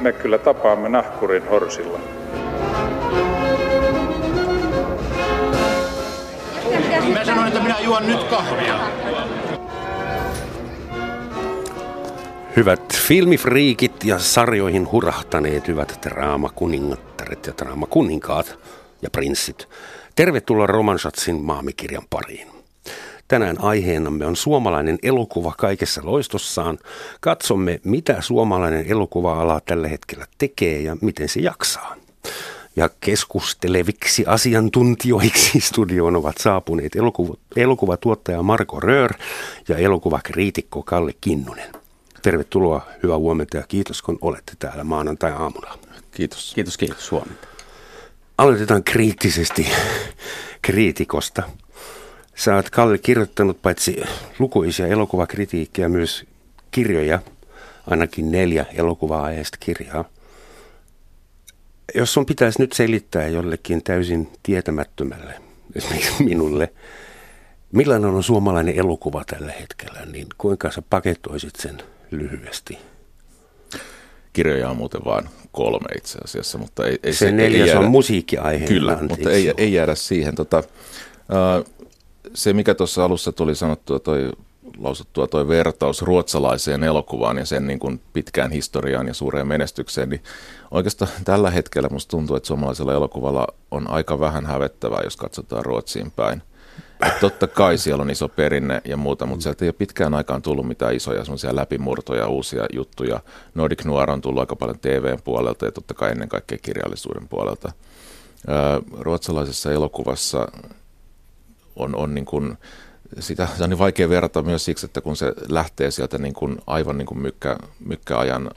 me kyllä tapaamme nahkurin horsilla. Mä sanoin, että minä juon nyt kahvia. Hyvät filmifriikit ja sarjoihin hurahtaneet hyvät draamakuningattaret ja draamakuninkaat ja prinssit. Tervetuloa Romansatsin maamikirjan pariin. Tänään aiheenamme on suomalainen elokuva kaikessa loistossaan. Katsomme, mitä suomalainen elokuva-ala tällä hetkellä tekee ja miten se jaksaa. Ja keskusteleviksi asiantuntijoiksi studioon ovat saapuneet elokuva, elokuvatuottaja Marko Röör ja elokuvakriitikko Kalle Kinnunen. Tervetuloa, hyvää huomenta ja kiitos kun olette täällä maanantai-aamuna. Kiitos. Kiitos, kiitos. Huomenta. Aloitetaan kriittisesti kriitikosta. Sä oot, Kalle, kirjoittanut paitsi lukuisia elokuvakritiikkejä, myös kirjoja, ainakin neljä elokuva-aiheesta kirjaa. Jos sun pitäisi nyt selittää jollekin täysin tietämättömälle, esimerkiksi minulle, millainen on suomalainen elokuva tällä hetkellä, niin kuinka sä paketoisit sen lyhyesti? Kirjoja on muuten vain kolme itse asiassa, mutta ei, ei se, se neljäs ei jäädä, on musiikkiaihe. Kyllä, mutta ei, ei jäädä siihen. Tota, uh, se, mikä tuossa alussa tuli sanottua, toi, lausuttua toi vertaus ruotsalaiseen elokuvaan ja sen niin kuin pitkään historiaan ja suureen menestykseen, niin oikeastaan tällä hetkellä musta tuntuu, että suomalaisella elokuvalla on aika vähän hävettävää, jos katsotaan Ruotsiin päin. Et totta kai siellä on iso perinne ja muuta, mutta sieltä ei ole pitkään aikaan tullut mitään isoja semmoisia läpimurtoja, uusia juttuja. Nordic Noir on tullut aika paljon TVn puolelta ja totta kai ennen kaikkea kirjallisuuden puolelta. Ruotsalaisessa elokuvassa on, on niin kuin, sitä on niin vaikea verrata myös siksi, että kun se lähtee sieltä niin kuin aivan niin kuin mykkä, mykkäajan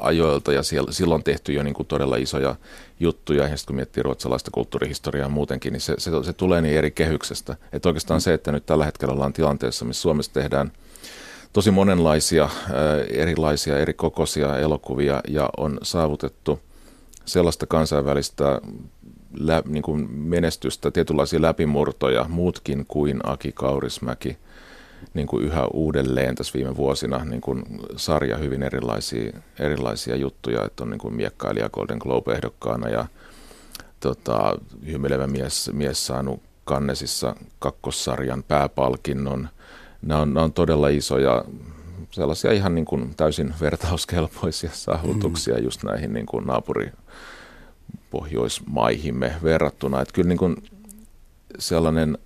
ajoilta ja siellä, silloin tehty jo niin kuin todella isoja juttuja ja sitten kun miettii ruotsalaista kulttuurihistoriaa muutenkin, niin se, se, se tulee niin eri kehyksestä. Että oikeastaan se, että nyt tällä hetkellä ollaan tilanteessa, missä Suomessa tehdään tosi monenlaisia, erilaisia, eri kokoisia elokuvia ja on saavutettu sellaista kansainvälistä lä, niin kuin menestystä, tietynlaisia läpimurtoja, muutkin kuin Aki Kaurismäki niin kuin yhä uudelleen tässä viime vuosina niin kuin sarja hyvin erilaisia, erilaisia juttuja, että on niin kuin miekkailija Golden Globe-ehdokkaana ja tota, hymyilevä mies, mies saanut Kannesissa kakkossarjan pääpalkinnon. Nämä on, nämä on todella isoja, sellaisia ihan niin kuin täysin vertauskelpoisia saavutuksia mm. just näihin niin kuin naapuri, Pohjoismaihimme verrattuna. Että kyllä niin kuin sellainen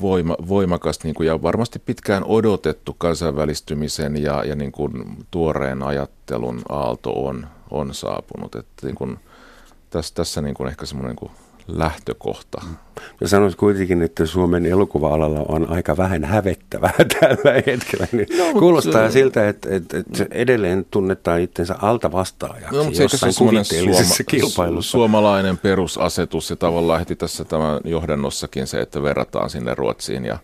voima, voimakas niin kuin, ja varmasti pitkään odotettu kansainvälistymisen ja, ja niin kuin, tuoreen ajattelun aalto on, on saapunut. Että, niin kuin, tässä, tässä niin kuin ehkä semmoinen niin lähtökohta. Mä sanoisin kuitenkin, että Suomen elokuva-alalla on aika vähän hävettävää tällä hetkellä. Niin no, kuulostaa se, siltä, että, että, että edelleen tunnetaan itsensä alta vastaajaksi no, mutta jossain kuvitteellisessa suoma, kilpailussa. Suomalainen perusasetus ja tavallaan heti tässä tämän johdannossakin se, että verrataan sinne Ruotsiin ja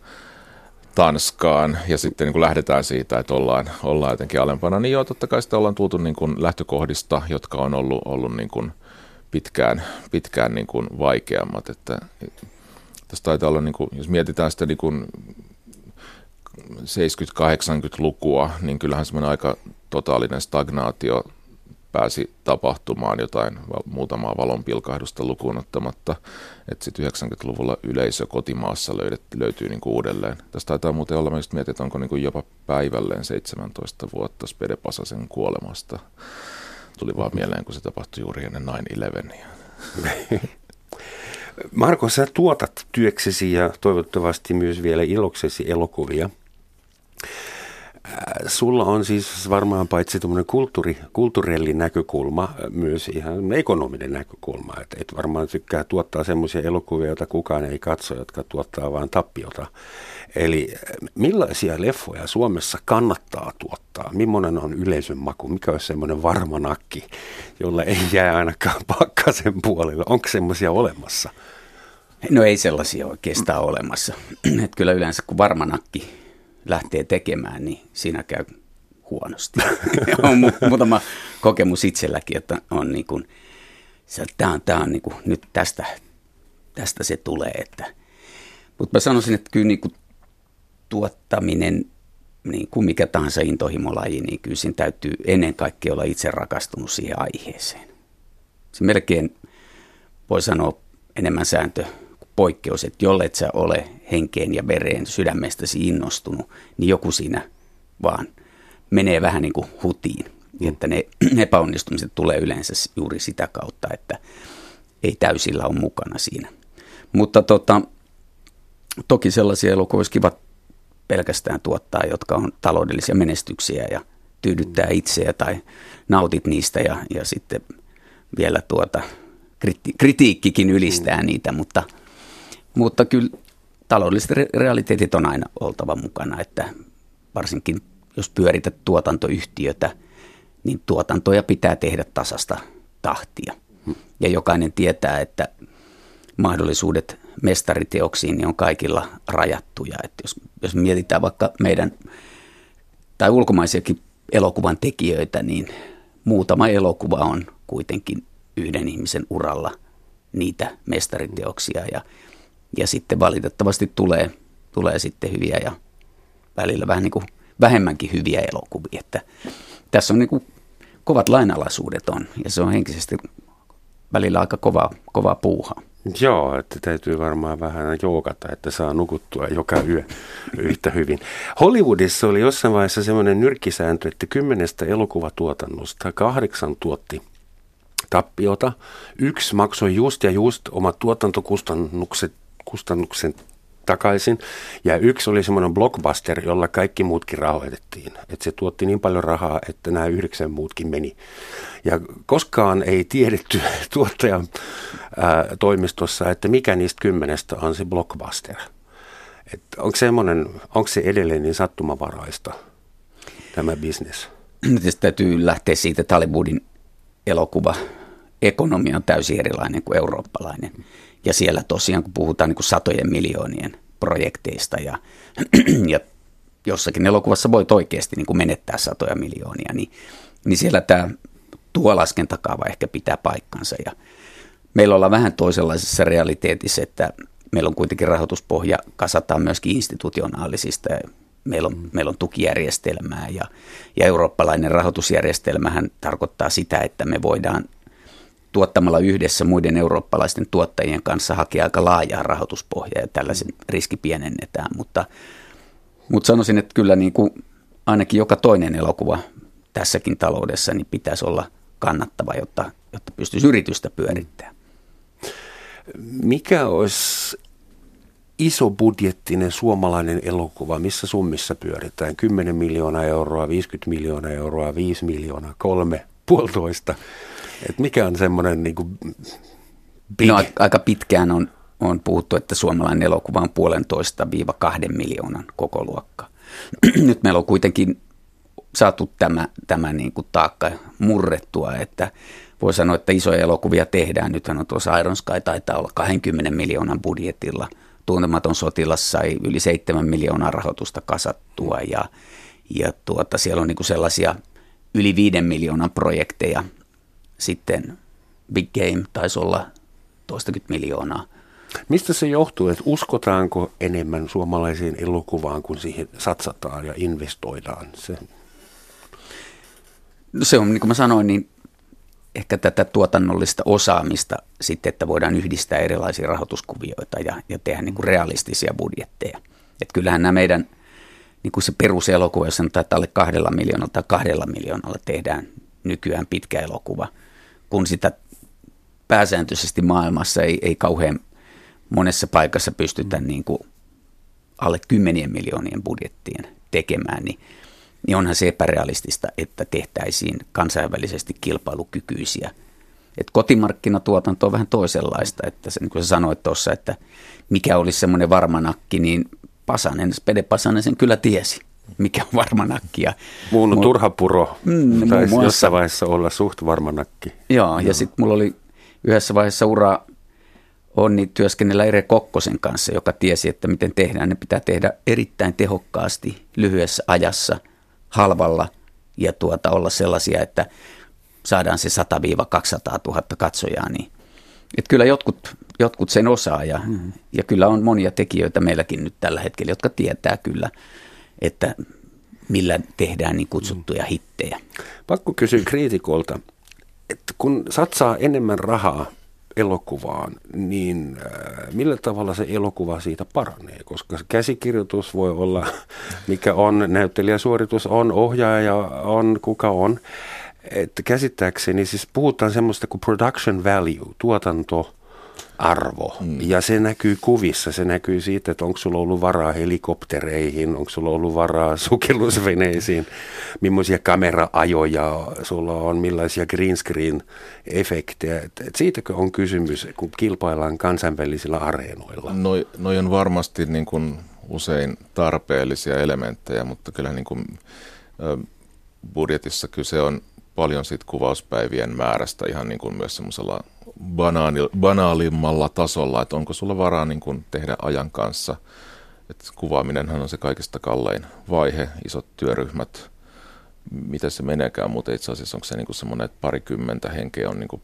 Tanskaan ja sitten niin kuin lähdetään siitä, että ollaan, ollaan jotenkin alempana, niin joo, totta kai sitä ollaan tultu niin kuin lähtökohdista, jotka on ollut, ollut niin kuin – pitkään, pitkään niin kuin vaikeammat. Että, tässä taitaa olla, niin kuin, jos mietitään sitä niin kuin 70-80-lukua, niin kyllähän semmoinen aika totaalinen stagnaatio pääsi tapahtumaan jotain muutamaa valonpilkahdusta lukuun ottamatta, että sitten 90-luvulla yleisö kotimaassa löydet, löytyy niin kuin uudelleen. Tässä taitaa muuten olla, mietin, että onko niin kuin jopa päivälleen 17 vuotta Spede Pasasen kuolemasta. Tuli vaan mieleen, kun se tapahtui juuri ennen 9-11. Marko, sä tuotat työksesi ja toivottavasti myös vielä iloksesi elokuvia. Äh, sulla on siis varmaan paitsi kulttuuri, kulttuurellinen näkökulma, myös ihan ekonominen näkökulma. Että et varmaan tykkää tuottaa semmoisia elokuvia, joita kukaan ei katso, jotka tuottaa vain tappiota. Eli millaisia leffoja Suomessa kannattaa tuottaa? Millainen on yleisön maku? Mikä on semmoinen varma nakki, jolla ei jää ainakaan pakkasen puolelle? Onko semmoisia olemassa? No ei sellaisia oikeastaan olemassa. Et kyllä yleensä kun varma nakki lähtee tekemään, niin siinä käy huonosti. on mu- muutama kokemus itselläkin, että on niin kuin, tämä on, tää on niin kuin, nyt tästä, tästä se tulee. Että. Mutta mä sanoisin, että kyllä niin kuin tuottaminen niin kuin mikä tahansa intohimolaji, niin kyllä siinä täytyy ennen kaikkea olla itse rakastunut siihen aiheeseen. Se melkein voi sanoa enemmän sääntö kuin poikkeus, että jollet sä ole henkeen ja vereen sydämestäsi innostunut, niin joku siinä vaan menee vähän niin kuin hutiin. Mm. Että ne epäonnistumiset tulee yleensä juuri sitä kautta, että ei täysillä ole mukana siinä. Mutta tota, toki sellaisia elokuvia olisi kiva pelkästään tuottaa, jotka on taloudellisia menestyksiä ja tyydyttää itseä tai nautit niistä ja, ja sitten vielä tuota, kriti- kritiikkikin ylistää mm. niitä, mutta, mutta kyllä taloudelliset realiteetit on aina oltava mukana, että varsinkin jos pyörität tuotantoyhtiötä, niin tuotantoja pitää tehdä tasasta tahtia. Mm. Ja jokainen tietää, että mahdollisuudet mestariteoksiin niin on kaikilla rajattuja. Että jos, jos mietitään vaikka meidän tai ulkomaisiakin elokuvan tekijöitä, niin muutama elokuva on kuitenkin yhden ihmisen uralla niitä mestariteoksia ja, ja sitten valitettavasti tulee, tulee sitten hyviä ja välillä vähän niin kuin vähemmänkin hyviä elokuvia. Että tässä on niin kuin kovat lainalaisuudet on ja se on henkisesti välillä aika kova, kova puuha. Joo, että täytyy varmaan vähän joukata, että saa nukuttua joka yö yhtä hyvin. Hollywoodissa oli jossain vaiheessa semmoinen nyrkkisääntö, että kymmenestä elokuvatuotannosta kahdeksan tuotti tappiota. Yksi maksoi just ja just omat tuotantokustannukset kustannuksen takaisin. Ja yksi oli semmoinen blockbuster, jolla kaikki muutkin rahoitettiin. Että se tuotti niin paljon rahaa, että nämä yhdeksän muutkin meni. Ja koskaan ei tiedetty tuottajan ää, toimistossa, että mikä niistä kymmenestä on se blockbuster. Et onko, semmoinen, onko se edelleen niin sattumavaraista, tämä bisnes? Tietysti täytyy lähteä siitä, Hollywoodin elokuva ekonomia on täysin erilainen kuin eurooppalainen. Ja siellä tosiaan, kun puhutaan niin kuin satojen miljoonien projekteista ja, ja jossakin elokuvassa voit oikeasti niin kuin menettää satoja miljoonia, niin, niin siellä tämä tuo laskentakaava ehkä pitää paikkansa. Ja meillä ollaan vähän toisenlaisessa realiteetissa, että meillä on kuitenkin rahoituspohja, kasataan myöskin institutionaalisista ja meillä on, mm. meillä on tukijärjestelmää ja, ja eurooppalainen rahoitusjärjestelmähän tarkoittaa sitä, että me voidaan tuottamalla yhdessä muiden eurooppalaisten tuottajien kanssa hakea aika laajaa rahoituspohjaa ja tällaisen riski pienennetään, mutta, mutta sanoisin, että kyllä niin kuin ainakin joka toinen elokuva tässäkin taloudessa niin pitäisi olla kannattava, jotta, jotta pystyisi yritystä pyörittämään. Mikä olisi iso budjettinen suomalainen elokuva, missä summissa pyöritään? 10 miljoonaa euroa, 50 miljoonaa euroa, 5 miljoonaa, kolme, puolitoista. Et mikä on semmoinen niin kuin big? No, aika pitkään on, on puhuttu, että suomalainen elokuva on puolentoista viiva kahden miljoonan koko luokka. Nyt meillä on kuitenkin saatu tämä, tämä niin kuin taakka murrettua, että voi sanoa, että isoja elokuvia tehdään. Nythän on tuossa Iron Sky taitaa olla 20 miljoonan budjetilla. Tuntematon sotilas sai yli 7 miljoonaa rahoitusta kasattua ja, ja tuota, siellä on niin kuin sellaisia yli 5 miljoonan projekteja – sitten Big Game taisi olla toistakymmentä miljoonaa. Mistä se johtuu, että uskotaanko enemmän suomalaiseen elokuvaan, kun siihen satsataan ja investoidaan? Se, no se on, niin kuin mä sanoin, niin ehkä tätä tuotannollista osaamista sitten, että voidaan yhdistää erilaisia rahoituskuvioita ja, ja tehdä niin kuin realistisia budjetteja. Että kyllähän nämä meidän niin kuin se peruselokuva, jos sanotaan, että alle kahdella miljoonalla tai kahdella miljoonalla tehdään nykyään pitkä elokuva – kun sitä pääsääntöisesti maailmassa ei, ei kauhean monessa paikassa pystytä niin kuin alle kymmenien miljoonien budjettien tekemään, niin, niin onhan se epärealistista, että tehtäisiin kansainvälisesti kilpailukykyisiä. Et kotimarkkinatuotanto on vähän toisenlaista, että se, niin kuin sä sanoit tuossa, että mikä olisi semmoinen varmanakki, niin Pasanen, Spede Pasanen sen kyllä tiesi mikä on varmanakki. Ja, Muun mul... turhapuro mm, taisi muassa... jossain vaiheessa olla suht varmanakki. Joo, ja sitten mulla oli yhdessä vaiheessa ura onni työskennellä Ere Kokkosen kanssa, joka tiesi, että miten tehdään. Ne pitää tehdä erittäin tehokkaasti, lyhyessä ajassa, halvalla ja tuota, olla sellaisia, että saadaan se 100-200 000 katsojaa. Niin. Et kyllä jotkut, jotkut sen osaa ja, ja kyllä on monia tekijöitä meilläkin nyt tällä hetkellä, jotka tietää kyllä – että millä tehdään niin kutsuttuja hittejä. Pakko kysyä kriitikolta, että kun satsaa enemmän rahaa elokuvaan, niin äh, millä tavalla se elokuva siitä paranee? Koska käsikirjoitus voi olla, mikä on, näyttelijäsuoritus on, ohjaaja on, kuka on. Että käsittääkseni siis puhutaan semmoista kuin production value, tuotanto, arvo. Mm. Ja se näkyy kuvissa. Se näkyy siitä, että onko sulla ollut varaa helikoptereihin, onko sulla ollut varaa sukellusveneisiin, millaisia kameraajoja sulla on, millaisia green screen efektejä. Et, et siitäkö on kysymys, kun kilpaillaan kansainvälisillä areenoilla? Noi, noi on varmasti niin kuin usein tarpeellisia elementtejä, mutta kyllä niin kuin, budjetissa kyse on paljon siitä kuvauspäivien määrästä ihan niin kuin myös semmoisella banaani, banaalimmalla tasolla, että onko sulla varaa niin kuin tehdä ajan kanssa. Et kuvaaminenhan on se kaikista kallein vaihe, isot työryhmät, mitä se meneekään, mutta itse asiassa onko se niin kuin semmoinen, että parikymmentä henkeä on niin kuin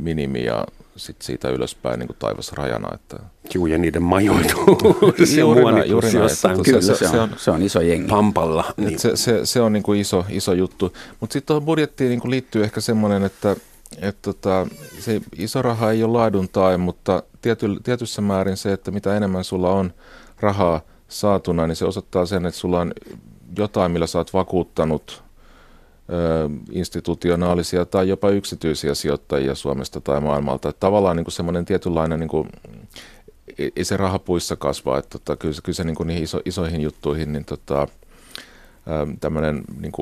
minimi ja sitten siitä ylöspäin niin kuin taivas rajana. Että... Juu, ja niiden majoitus ja muonitus jossain. Kyllä se, se, on, se on iso jengi. Pampalla. Niin. Se, se, se on niin kuin iso, iso juttu. Mutta sitten tuohon budjettiin niin kuin liittyy ehkä semmoinen, että et tota, se iso raha ei ole laadun tai, mutta tiety, tietyssä määrin se, että mitä enemmän sulla on rahaa saatuna, niin se osoittaa sen, että sulla on jotain, millä sä oot vakuuttanut ö, institutionaalisia tai jopa yksityisiä sijoittajia Suomesta tai maailmalta. Että tavallaan niin semmoinen tietynlainen, niin kuin, ei se rahapuissa kasva, että tota, kyllä, kyllä se niin kuin niihin iso, isoihin juttuihin, niin tota, tämmöinen niin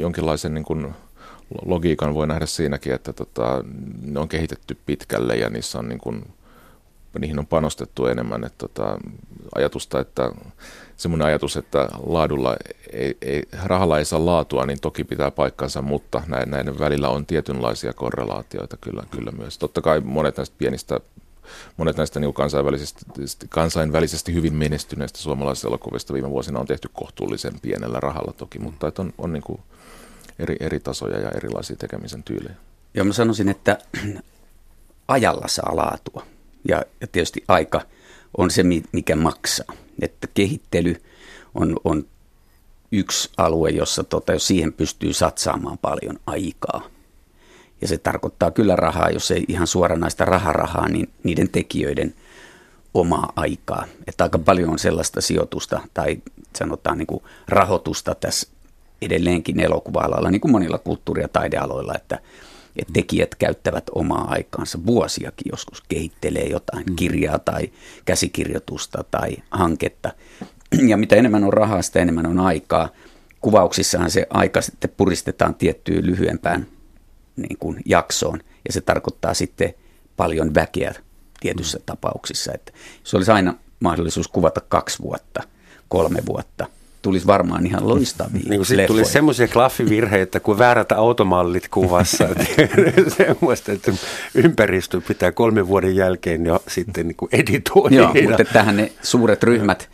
jonkinlaisen niin kuin, logiikan voi nähdä siinäkin, että tota, ne on kehitetty pitkälle ja niissä on niin kuin, niihin on panostettu enemmän. Että tota, ajatusta, että semmoinen ajatus, että laadulla ei, ei, rahalla ei saa laatua, niin toki pitää paikkansa, mutta näiden, näiden välillä on tietynlaisia korrelaatioita kyllä, kyllä myös. Totta kai monet näistä pienistä monet näistä niin kansainvälisesti, kansainvälisesti hyvin menestyneistä suomalaisista elokuvista viime vuosina on tehty kohtuullisen pienellä rahalla toki, mutta on, on niin kuin eri, eri tasoja ja erilaisia tekemisen tyylejä. Joo, mä sanoisin, että ajalla saa laatua. Ja, ja tietysti aika on se, mikä maksaa. Että kehittely on, on yksi alue, jossa tota, jos siihen pystyy satsaamaan paljon aikaa. Ja se tarkoittaa kyllä rahaa, jos ei ihan suoranaista raharahaa, niin niiden tekijöiden omaa aikaa. Että aika paljon on sellaista sijoitusta tai sanotaan niin kuin rahoitusta tässä edelleenkin elokuva-alalla, niin kuin monilla kulttuuri- ja taidealoilla, että, että tekijät käyttävät omaa aikaansa vuosiakin joskus, kehittelee jotain mm. kirjaa tai käsikirjoitusta tai hanketta. Ja mitä enemmän on rahaa, sitä enemmän on aikaa. Kuvauksissahan se aika sitten puristetaan tiettyyn lyhyempään niin kuin jaksoon, ja se tarkoittaa sitten paljon väkeä tietyissä mm. tapauksissa. Että se olisi aina mahdollisuus kuvata kaksi vuotta, kolme vuotta – tulisi varmaan ihan loistavia niin kuin sitten tulisi semmoisia klaffivirheitä kuin väärät automallit kuvassa. semmoista, että ympäristö pitää kolmen vuoden jälkeen jo sitten niin editoida. Joo, mutta tähän ne suuret ryhmät,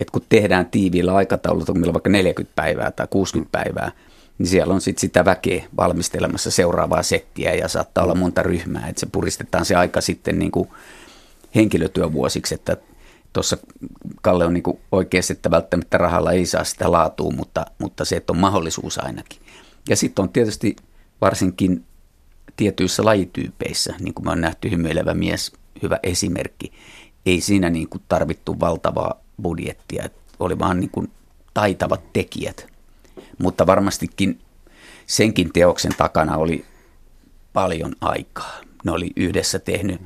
että kun tehdään tiiviillä aikataululla, on vaikka 40 päivää tai 60 päivää, niin siellä on sitten sitä väkeä valmistelemassa seuraavaa settiä ja saattaa olla monta ryhmää, että se puristetaan se aika sitten niin kuin henkilötyövuosiksi, että tuossa Kalle on niin oikeasti, että välttämättä rahalla ei saa sitä laatua, mutta, mutta se, että on mahdollisuus ainakin. Ja sitten on tietysti varsinkin tietyissä lajityypeissä, niin kuin me on nähty hymyilevä mies, hyvä esimerkki. Ei siinä niin kuin tarvittu valtavaa budjettia, oli vaan niin kuin taitavat tekijät. Mutta varmastikin senkin teoksen takana oli paljon aikaa. Ne oli yhdessä tehnyt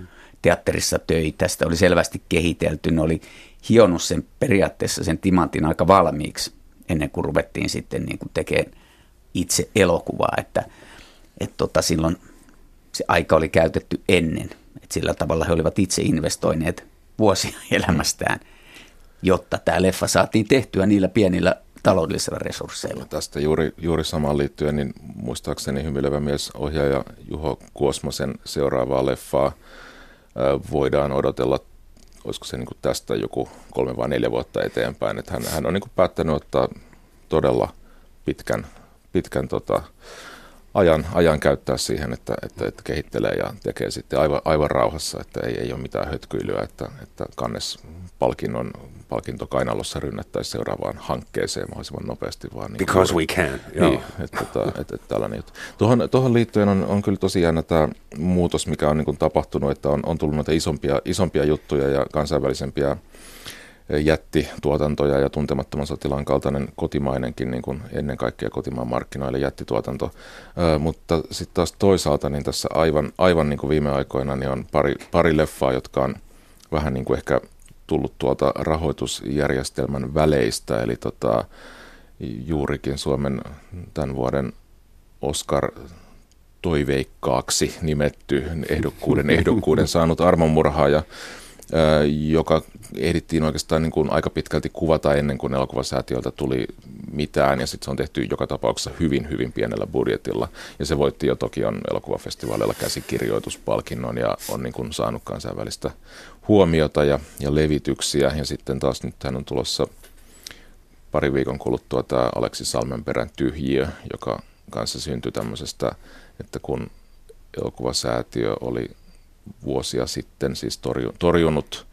teatterissa töitä, sitä oli selvästi kehitelty, ne oli hionut sen periaatteessa sen timantin aika valmiiksi ennen kuin ruvettiin sitten niin kuin tekemään itse elokuvaa, että, että tota, silloin se aika oli käytetty ennen, että sillä tavalla he olivat itse investoineet vuosia elämästään, jotta tämä leffa saatiin tehtyä niillä pienillä taloudellisilla resursseilla. Tästä juuri, juuri samaan liittyen, niin muistaakseni hymyilevä mies ohjaaja Juho Kuosmosen seuraavaa leffaa – voidaan odotella, olisiko se niin kuin tästä joku kolme vai neljä vuotta eteenpäin. Että hän, hän on niin kuin päättänyt ottaa todella pitkän, pitkän tota, ajan, ajan käyttää siihen, että, että, että kehittelee ja tekee sitten aivan, aivan rauhassa, että ei, ei ole mitään hötkyilyä, että, että kannes palkinnon palkinto kainalossa rynnättäisiin seuraavaan hankkeeseen mahdollisimman nopeasti. Vaan niin Because juuri, we can. Niin, että, että, että, että tällainen juttu. Tuohon, tuohon liittyen on, on kyllä tosiaan tämä muutos, mikä on niin kuin tapahtunut, että on, on tullut noita isompia, isompia juttuja ja kansainvälisempiä jättituotantoja ja tuntemattoman sotilaan kaltainen kotimainenkin niin kuin ennen kaikkea kotimaan markkinoille jättituotanto. Ö, mutta sitten taas toisaalta niin tässä aivan, aivan niin kuin viime aikoina niin on pari, pari leffaa, jotka on vähän niin kuin ehkä tullut tuolta rahoitusjärjestelmän väleistä, eli tota, juurikin Suomen tämän vuoden Oscar toiveikkaaksi nimetty ehdokkuuden, ehdokkuuden saanut armonmurhaaja, joka ehdittiin oikeastaan niin kuin aika pitkälti kuvata ennen kuin elokuvasäätiöltä tuli mitään, ja sitten se on tehty joka tapauksessa hyvin, hyvin pienellä budjetilla, ja se voitti jo Tokion elokuvafestivaalilla käsikirjoituspalkinnon, ja on niin kuin saanut kansainvälistä huomiota ja, ja levityksiä, ja sitten taas nyt hän on tulossa pari viikon kuluttua tämä Aleksi Salmenperän tyhjiö, joka kanssa syntyi tämmöisestä, että kun elokuvasäätiö oli vuosia sitten siis torjunut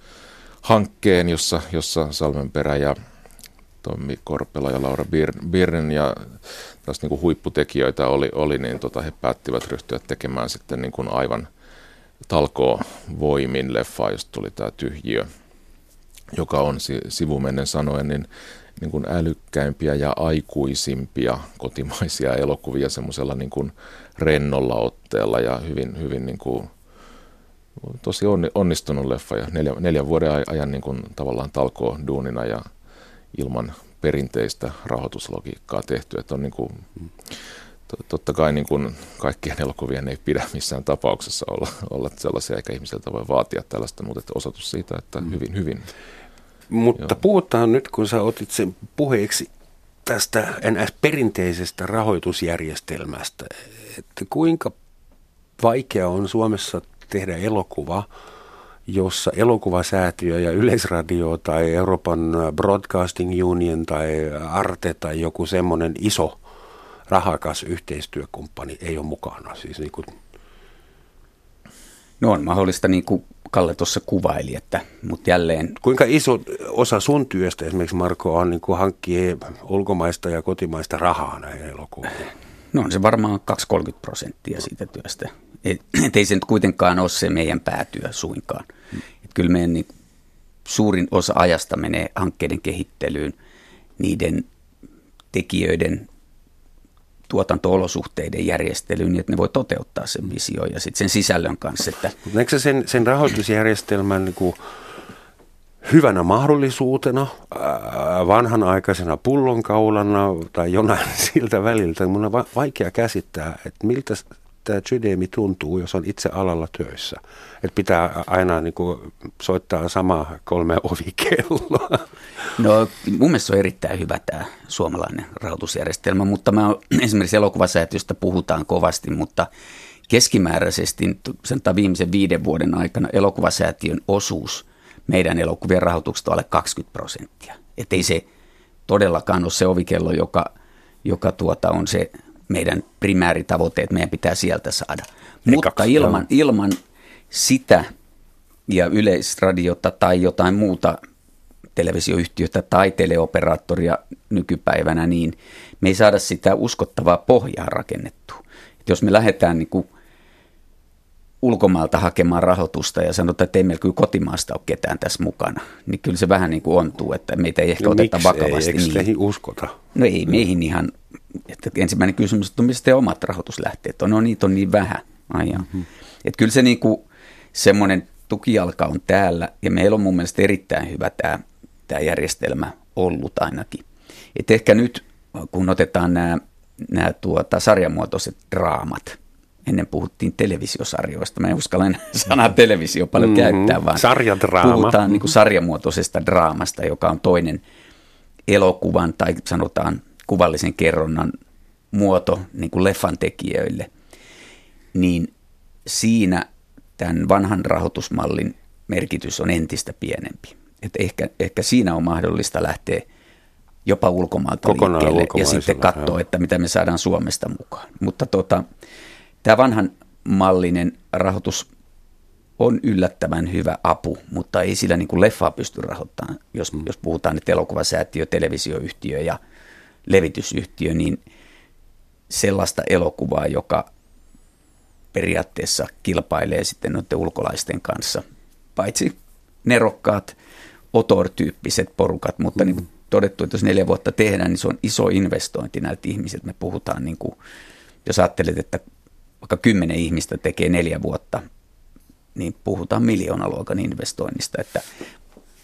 hankkeen, jossa, jossa Salmenperä ja Tommi Korpela ja Laura Birnen ja taas niin kuin huipputekijöitä oli, oli niin tota, he päättivät ryhtyä tekemään sitten niin kuin aivan talkoo voimin leffa, josta tuli tämä tyhjiö, joka on sivumennen sanoen niin, niin kuin älykkäimpiä ja aikuisimpia kotimaisia elokuvia semmoisella niin kuin rennolla otteella ja hyvin, hyvin niin kuin tosi onnistunut leffa ja neljä, neljän vuoden ajan niin kuin tavallaan talkoo duunina ja ilman perinteistä rahoituslogiikkaa tehty. Että on niin kuin, totta kai niin kuin kaikkien elokuvien ei pidä missään tapauksessa olla, olla sellaisia, eikä ihmiseltä voi vaatia tällaista, mutta että osoitus siitä, että mm. hyvin, hyvin. Mutta Joo. puhutaan nyt, kun sä otit sen puheeksi tästä NS-perinteisestä rahoitusjärjestelmästä, että kuinka vaikea on Suomessa tehdä elokuva, jossa elokuvasäätiö ja Yleisradio tai Euroopan Broadcasting Union tai Arte tai joku semmoinen iso rahakas yhteistyökumppani ei ole mukana. Siis niin kuin... No on mahdollista, niin kuin Kalle tuossa kuvaili, että, mutta jälleen... Kuinka iso osa sun työstä esimerkiksi, Marko, on niin kuin hankkia ulkomaista ja kotimaista rahaa näihin elokuviin? No on se varmaan 2-30 prosenttia siitä työstä. Et, et ei se nyt kuitenkaan ole se meidän päätyö suinkaan. Et kyllä meidän niin, suurin osa ajasta menee hankkeiden kehittelyyn, niiden tekijöiden tuotanto-olosuhteiden järjestelyyn, niin että ne voi toteuttaa sen visio ja sitten sen sisällön kanssa. Että... Näetkö sen, sen rahoitusjärjestelmän niin kuin mahdollisuutena, vanhanaikaisena pullonkaulana tai jonain siltä väliltä? Mun on vaikea käsittää, että miltä tämä sydeemi tuntuu, jos on itse alalla töissä. Että pitää aina niin kuin, soittaa sama kolme ovikelloa. No mun mielestä se on erittäin hyvä tämä suomalainen rahoitusjärjestelmä, mutta mä esimerkiksi elokuvasäätiöstä puhutaan kovasti, mutta keskimääräisesti sen viimeisen viiden vuoden aikana elokuvasäätiön osuus meidän elokuvien rahoituksesta alle 20 prosenttia. Että ei se todellakaan ole se ovikello, joka, joka tuota on se meidän primääritavoitteet meidän pitää sieltä saada. Eli Mutta ilman, ilman sitä ja yleisradiota tai jotain muuta televisioyhtiötä tai teleoperaattoria nykypäivänä, niin me ei saada sitä uskottavaa pohjaa rakennettua. Et jos me lähdetään niin kuin ulkomaalta hakemaan rahoitusta ja sanotaan, että ei meillä kyllä kotimaasta ole ketään tässä mukana, niin kyllä se vähän niin kuin ontuu, että meitä ei ehkä no, oteta vakavasti. Ei, eikö niin. uskota? No ei meihin ihan että ensimmäinen kysymys, että mistä te omat rahoituslähteet on? No niitä on niin vähän. Ai mm-hmm. Että kyllä se niinku, semmoinen tukijalka on täällä ja meillä on mun mielestä erittäin hyvä tämä, tämä järjestelmä ollut ainakin. Et ehkä nyt, kun otetaan nämä, nämä tuota, sarjamuotoiset draamat, ennen puhuttiin televisiosarjoista. Mä en uskalla sanaa televisio paljon mm-hmm. käyttää, vaan Sarjadraama. puhutaan niin kuin sarjamuotoisesta draamasta, joka on toinen elokuvan tai sanotaan kuvallisen kerronnan muoto niin kuin leffan tekijöille, niin siinä tämän vanhan rahoitusmallin merkitys on entistä pienempi. Et ehkä, ehkä siinä on mahdollista lähteä jopa ulkomaalta Kokonaan liikkeelle ja sitten katsoa, että mitä me saadaan Suomesta mukaan. Mutta tota, tämä vanhan mallinen rahoitus on yllättävän hyvä apu, mutta ei sillä niin kuin leffaa pysty rahoittamaan. Jos, mm. jos puhutaan nyt elokuvasäätiö, televisioyhtiö ja levitysyhtiö, niin sellaista elokuvaa, joka periaatteessa kilpailee sitten noiden ulkolaisten kanssa, paitsi nerokkaat otor-tyyppiset porukat, mutta mm. niin kuin todettu, että jos neljä vuotta tehdään, niin se on iso investointi näiltä ihmisiltä. Me puhutaan, niin kuin, jos ajattelet, että vaikka kymmenen ihmistä tekee neljä vuotta, niin puhutaan miljoonaluokan investoinnista, että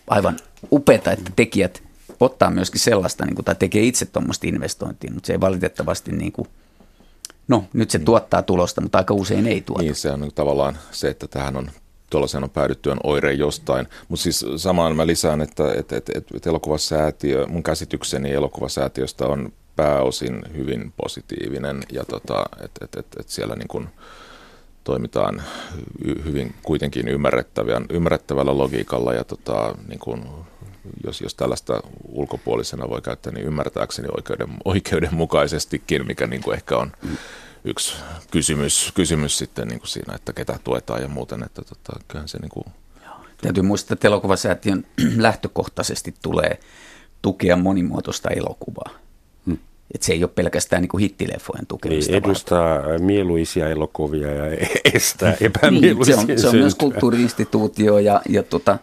aivan upeata, että tekijät ottaa myöskin sellaista, niin kuin, tai tekee itse tuommoista investointia, mutta se ei valitettavasti, niin kuin, no nyt se tuottaa tulosta, mutta aika usein ei tuota. Niin, se on tavallaan se, että tähän on tuollaisen on päädytty on oire jostain. Mutta siis samaan mä lisään, että et, et, et, et elokuvasäätiö, mun käsitykseni elokuvasäätiöstä on pääosin hyvin positiivinen ja tota, että et, et, et siellä niin kun toimitaan hyvin kuitenkin ymmärrettävällä logiikalla ja tota, niin kun, jos, jos tällaista ulkopuolisena voi käyttää, niin ymmärtääkseni oikeuden, oikeudenmukaisestikin, mikä niin kuin ehkä on yksi kysymys, kysymys sitten niin kuin siinä, että ketä tuetaan ja muuten, että tota, kyllähän se niin kuin... Täytyy muistaa, että elokuvasäätiön lähtökohtaisesti tulee tukea monimuotoista elokuvaa. Hmm. Et se ei ole pelkästään niin kuin hittileffojen tukemista. Niin, edustaa vaan. mieluisia elokuvia ja estää epämieluisia niin, se, on, se on myös kulttuuriinstituutio ja, ja tota,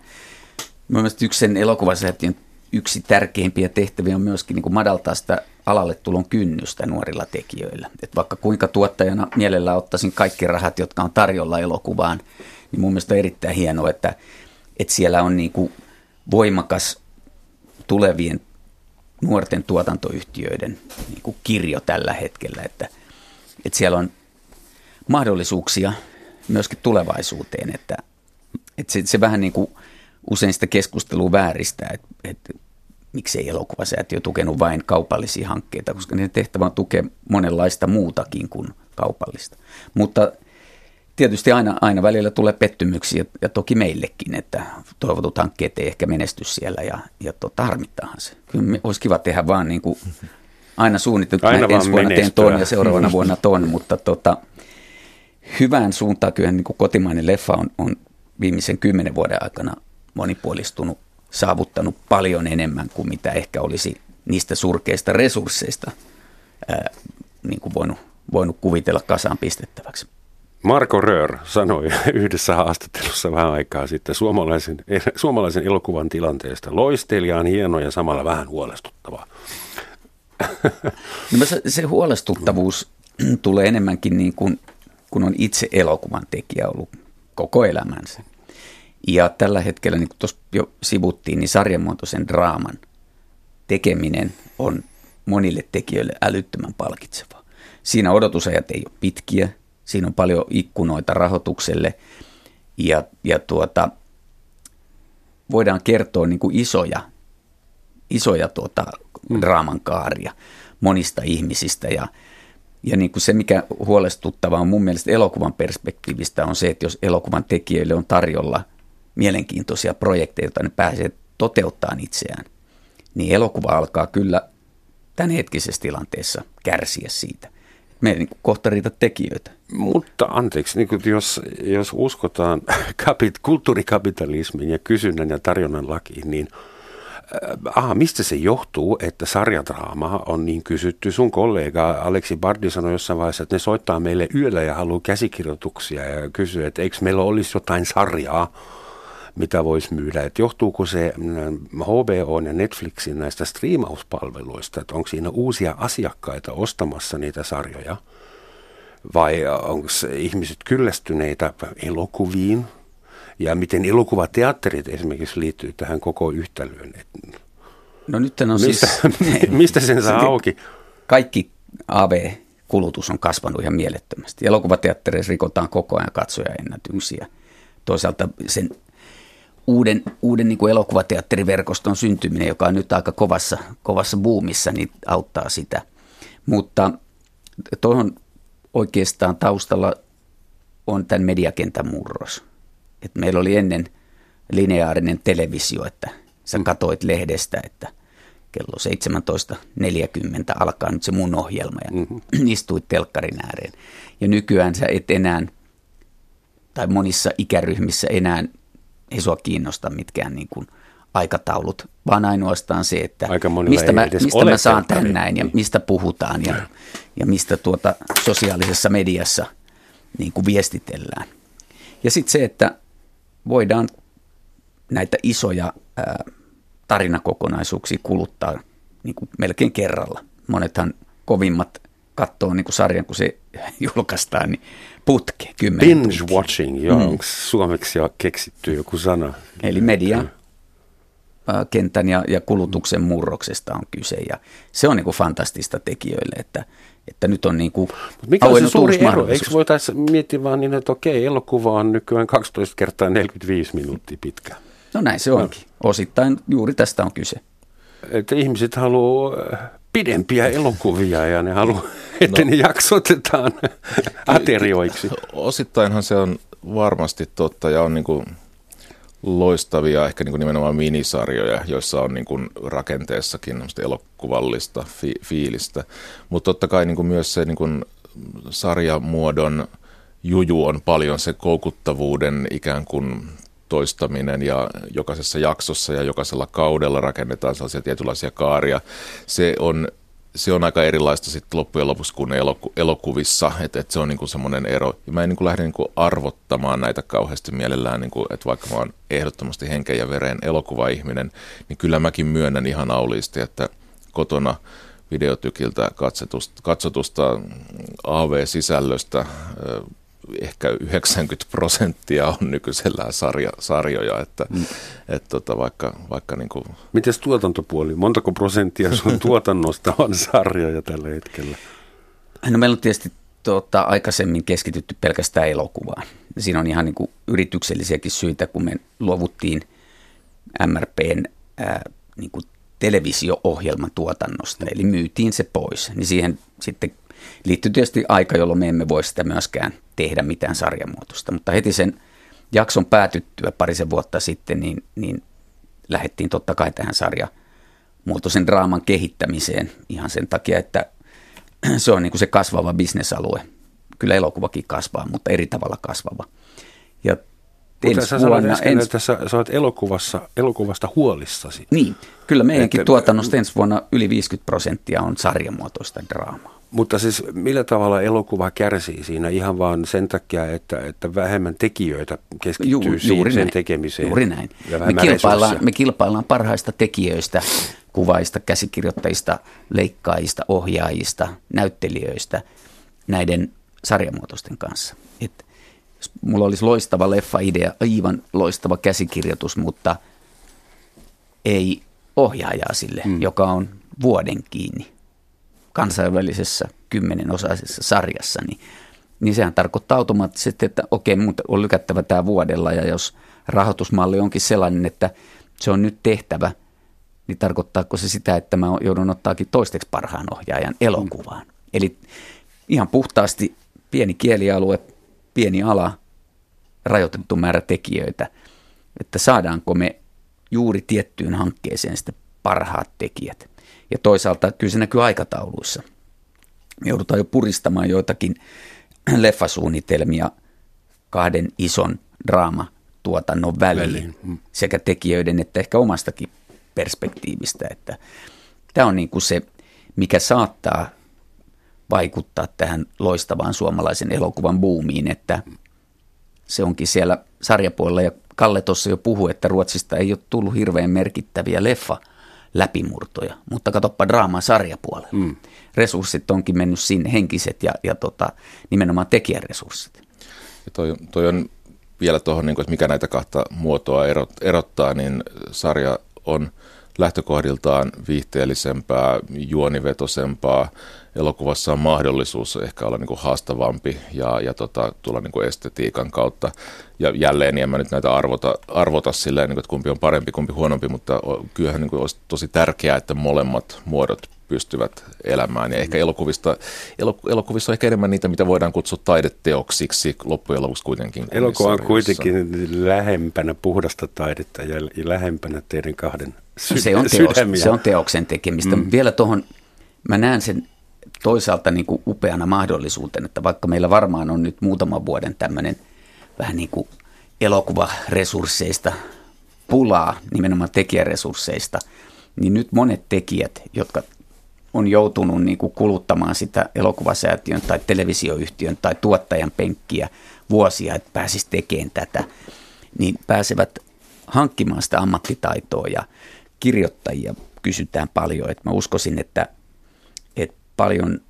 mielestäni yksi sen elokuvasäätiön yksi tärkeimpiä tehtäviä on myöskin niin kuin madaltaa sitä alalle tulon kynnystä nuorilla tekijöillä. Et vaikka kuinka tuottajana mielellä ottaisin kaikki rahat, jotka on tarjolla elokuvaan, niin mun mielestä on erittäin hienoa, että, että siellä on niin kuin voimakas tulevien nuorten tuotantoyhtiöiden niin kuin kirjo tällä hetkellä, että, että siellä on mahdollisuuksia myöskin tulevaisuuteen, että, että se, se vähän niin kuin usein sitä keskustelua vääristää, että, että miksei elokuvasäätiö tukenut vain kaupallisia hankkeita, koska niiden tehtävä on tukea monenlaista muutakin kuin kaupallista. Mutta tietysti aina, aina välillä tulee pettymyksiä ja toki meillekin, että toivotut hankkeet ei ehkä menesty siellä ja, ja tota, harmittaahan se. Kyllä olisi kiva tehdä vaan niin kuin aina suunniteltu, aina ensi vuonna teen ton ja seuraavana vuonna ton, mutta tota, hyvään suuntaan kyllä niin kuin kotimainen leffa on, on viimeisen kymmenen vuoden aikana monipuolistunut saavuttanut paljon enemmän kuin mitä ehkä olisi niistä surkeista resursseista ää, niin kuin voinut, voinut kuvitella kasaan pistettäväksi. Marko Röör sanoi yhdessä haastattelussa vähän aikaa sitten suomalaisen, suomalaisen elokuvan tilanteesta. Loistelija on hieno ja samalla vähän huolestuttava. No se huolestuttavuus tulee enemmänkin niin kuin, kun on itse elokuvan tekijä ollut koko elämänsä. Ja tällä hetkellä, niin kuin tuossa jo sivuttiin, niin sarjamuotoisen draaman tekeminen on monille tekijöille älyttömän palkitsevaa. Siinä odotusajat ei ole pitkiä, siinä on paljon ikkunoita rahoitukselle ja, ja tuota, voidaan kertoa niin kuin isoja, isoja tuota, mm. draaman kaaria monista ihmisistä ja, ja niin kuin se, mikä huolestuttavaa on mun mielestä elokuvan perspektiivistä on se, että jos elokuvan tekijöille on tarjolla – mielenkiintoisia projekteja, joita ne pääsee toteuttamaan itseään, niin elokuva alkaa kyllä tämänhetkisessä tilanteessa kärsiä siitä. Me ei niin kohta riitä tekijöitä. Mutta anteeksi, niin jos, jos uskotaan kapit, kulttuurikapitalismin ja kysynnän ja tarjonnan lakiin, niin äh, aha, mistä se johtuu, että sarjadraama on niin kysytty? Sun kollega Aleksi Bardi sanoi jossain vaiheessa, että ne soittaa meille yöllä ja haluaa käsikirjoituksia ja kysyy, että eikö meillä olisi jotain sarjaa, mitä voisi myydä. Että johtuuko se HBO mm, ja Netflixin näistä striimauspalveluista, että onko siinä uusia asiakkaita ostamassa niitä sarjoja? Vai onko ihmiset kyllästyneitä elokuviin? Ja miten elokuvateatterit esimerkiksi liittyy tähän koko yhtälöön? No nyt on mistä, siis... mistä sen saa auki? Kaikki AV-kulutus on kasvanut ihan mielettömästi. Elokuvateattereissa rikotaan koko ajan katsojaennätyksiä. Toisaalta sen uuden, uuden niin kuin elokuvateatteriverkoston syntyminen, joka on nyt aika kovassa, kovassa buumissa, niin auttaa sitä. Mutta tuohon oikeastaan taustalla on tämän mediakentän murros. Et meillä oli ennen lineaarinen televisio, että sä mm. katoit lehdestä, että kello 17.40 alkaa nyt se mun ohjelma ja mm-hmm. istuit telkkarin ääreen. Ja nykyään sä et enää tai monissa ikäryhmissä enää ei sua kiinnosta mitkään niin kuin aikataulut, vaan ainoastaan se, että mistä mä, mistä mä saan tämän näin ja mistä puhutaan ja, ja mistä tuota sosiaalisessa mediassa niin kuin viestitellään. Ja sitten se, että voidaan näitä isoja ää, tarinakokonaisuuksia kuluttaa niin kuin melkein kerralla. Monethan kovimmat katsoo niin kuin sarjan, kun se julkaistaan, niin putke, kymmenen Binge tuntia. watching, joo, mm. onko suomeksi keksitty joku sana? Eli media kentän ja, ja kulutuksen murroksesta on kyse ja se on niin kuin fantastista tekijöille, että, että nyt on niin kuin Mikä on se suuri ero? Eikö voitaisiin miettiä vaan niin, että okei, elokuva on nykyään 12 kertaa 45 minuuttia pitkä? No näin se onkin. Osittain juuri tästä on kyse. Että ihmiset haluaa pidempiä elokuvia ja ne haluaa, että no, ne jaksotetaan aterioiksi. Osittainhan se on varmasti totta ja on niin kuin loistavia ehkä niin kuin nimenomaan minisarjoja, joissa on niin kuin rakenteessakin elokuvallista fi- fiilistä. Mutta totta kai niin kuin myös se niin kuin sarjamuodon juju on paljon se koukuttavuuden ikään kuin toistaminen ja jokaisessa jaksossa ja jokaisella kaudella rakennetaan sellaisia tietynlaisia kaaria. Se on se on aika erilaista sitten loppujen lopuksi kuin eloku- elokuvissa, että et se on niinku semmoinen ero. Ja mä en niinku lähde niinku arvottamaan näitä kauheasti mielellään, niinku, että vaikka mä oon ehdottomasti henken ja veren elokuvaihminen, niin kyllä mäkin myönnän ihan auliisti, että kotona videotykiltä katsotusta, katsotusta AV-sisällöstä ehkä 90 prosenttia on nykyisellään sarja, sarjoja, että mm. et tota, vaikka, vaikka niin kuin... Miten tuotantopuoli? Montako prosenttia sun tuotannosta on sarjoja tällä hetkellä? No meillä on tietysti tuota, aikaisemmin keskitytty pelkästään elokuvaan. Siinä on ihan niin kuin yrityksellisiäkin syitä, kun me luovuttiin MRPn ää, niin kuin televisio-ohjelman tuotannosta, eli myytiin se pois. Niin siihen sitten liittyy tietysti aika, jolloin me emme voi sitä myöskään tehdä mitään sarjamuotoista, mutta heti sen jakson päätyttyä parisen vuotta sitten, niin, niin lähdettiin totta kai tähän sarjamuotoisen draaman kehittämiseen ihan sen takia, että se on niin kuin se kasvava bisnesalue. Kyllä elokuvakin kasvaa, mutta eri tavalla kasvava. Ja ensi sä vuonna... Äsken, ens... että sä, sä olet elokuvassa, elokuvasta huolissasi. Niin, kyllä meidänkin että... tuotannosta ensi vuonna yli 50 prosenttia on sarjamuotoista draamaa. Mutta siis millä tavalla elokuva kärsii siinä ihan vaan sen takia, että, että vähemmän tekijöitä keskittyy Ju, juuri siihen sen näin. tekemiseen? Juuri näin. Me kilpaillaan, me kilpaillaan parhaista tekijöistä, kuvaista, käsikirjoittajista, leikkaajista, ohjaajista, näyttelijöistä näiden sarjamuotoisten kanssa. Et, mulla olisi loistava leffa-idea, aivan loistava käsikirjoitus, mutta ei ohjaajaa sille, mm. joka on vuoden kiinni kansainvälisessä kymmenenosaisessa sarjassa, niin, niin sehän tarkoittaa automaattisesti, että okei, mutta on lykättävä tämä vuodella ja jos rahoitusmalli onkin sellainen, että se on nyt tehtävä, niin tarkoittaako se sitä, että mä joudun ottaakin toisteksi parhaan ohjaajan elokuvaan. Eli ihan puhtaasti pieni kielialue, pieni ala, rajoitettu määrä tekijöitä, että saadaanko me juuri tiettyyn hankkeeseen sitten parhaat tekijät. Ja toisaalta kyllä se näkyy aikatauluissa. Me joudutaan jo puristamaan joitakin leffasuunnitelmia kahden ison draamatuotannon väliin, väliin. Mm. sekä tekijöiden että ehkä omastakin perspektiivistä. Että tämä on niin kuin se, mikä saattaa vaikuttaa tähän loistavaan suomalaisen elokuvan buumiin, että se onkin siellä sarjapuolella ja Kalle tuossa jo puhui, että Ruotsista ei ole tullut hirveän merkittäviä leffa läpimurtoja. Mutta katoppa draamaa sarjapuolella. Mm. Resurssit onkin mennyt sinne, henkiset ja, ja tota, nimenomaan tekijäresurssit. Ja toi, toi on vielä tuohon, niin että mikä näitä kahta muotoa erot, erottaa, niin sarja on lähtökohdiltaan viihteellisempää, juonivetoisempaa. Elokuvassa on mahdollisuus ehkä olla niin kuin haastavampi ja, ja tota, tulla niin kuin estetiikan kautta. Ja jälleen, en mä nyt näitä arvota, arvota silleen, niin kuin, että kumpi on parempi, kumpi huonompi, mutta kyllähän niin kuin olisi tosi tärkeää, että molemmat muodot pystyvät elämään. Ja ehkä elokuvista, elokuvissa on ehkä enemmän niitä, mitä voidaan kutsua taideteoksiksi loppujen lopuksi kuitenkin. Elokuva on kuitenkin lähempänä puhdasta taidetta ja lähempänä teidän kahden sy- se on, teos, se on teoksen tekemistä. Mm. Vielä tuohon, mä näen sen toisaalta niin kuin upeana mahdollisuutena, että vaikka meillä varmaan on nyt muutaman vuoden tämmöinen vähän niin kuin elokuvaresursseista pulaa, nimenomaan tekijäresursseista, niin nyt monet tekijät, jotka on joutunut niin kuin kuluttamaan sitä elokuvasäätiön tai televisioyhtiön tai tuottajan penkkiä vuosia, että pääsisi tekemään tätä, niin pääsevät hankkimaan sitä ammattitaitoa ja kirjoittajia kysytään paljon. Että mä uskoisin, että paljon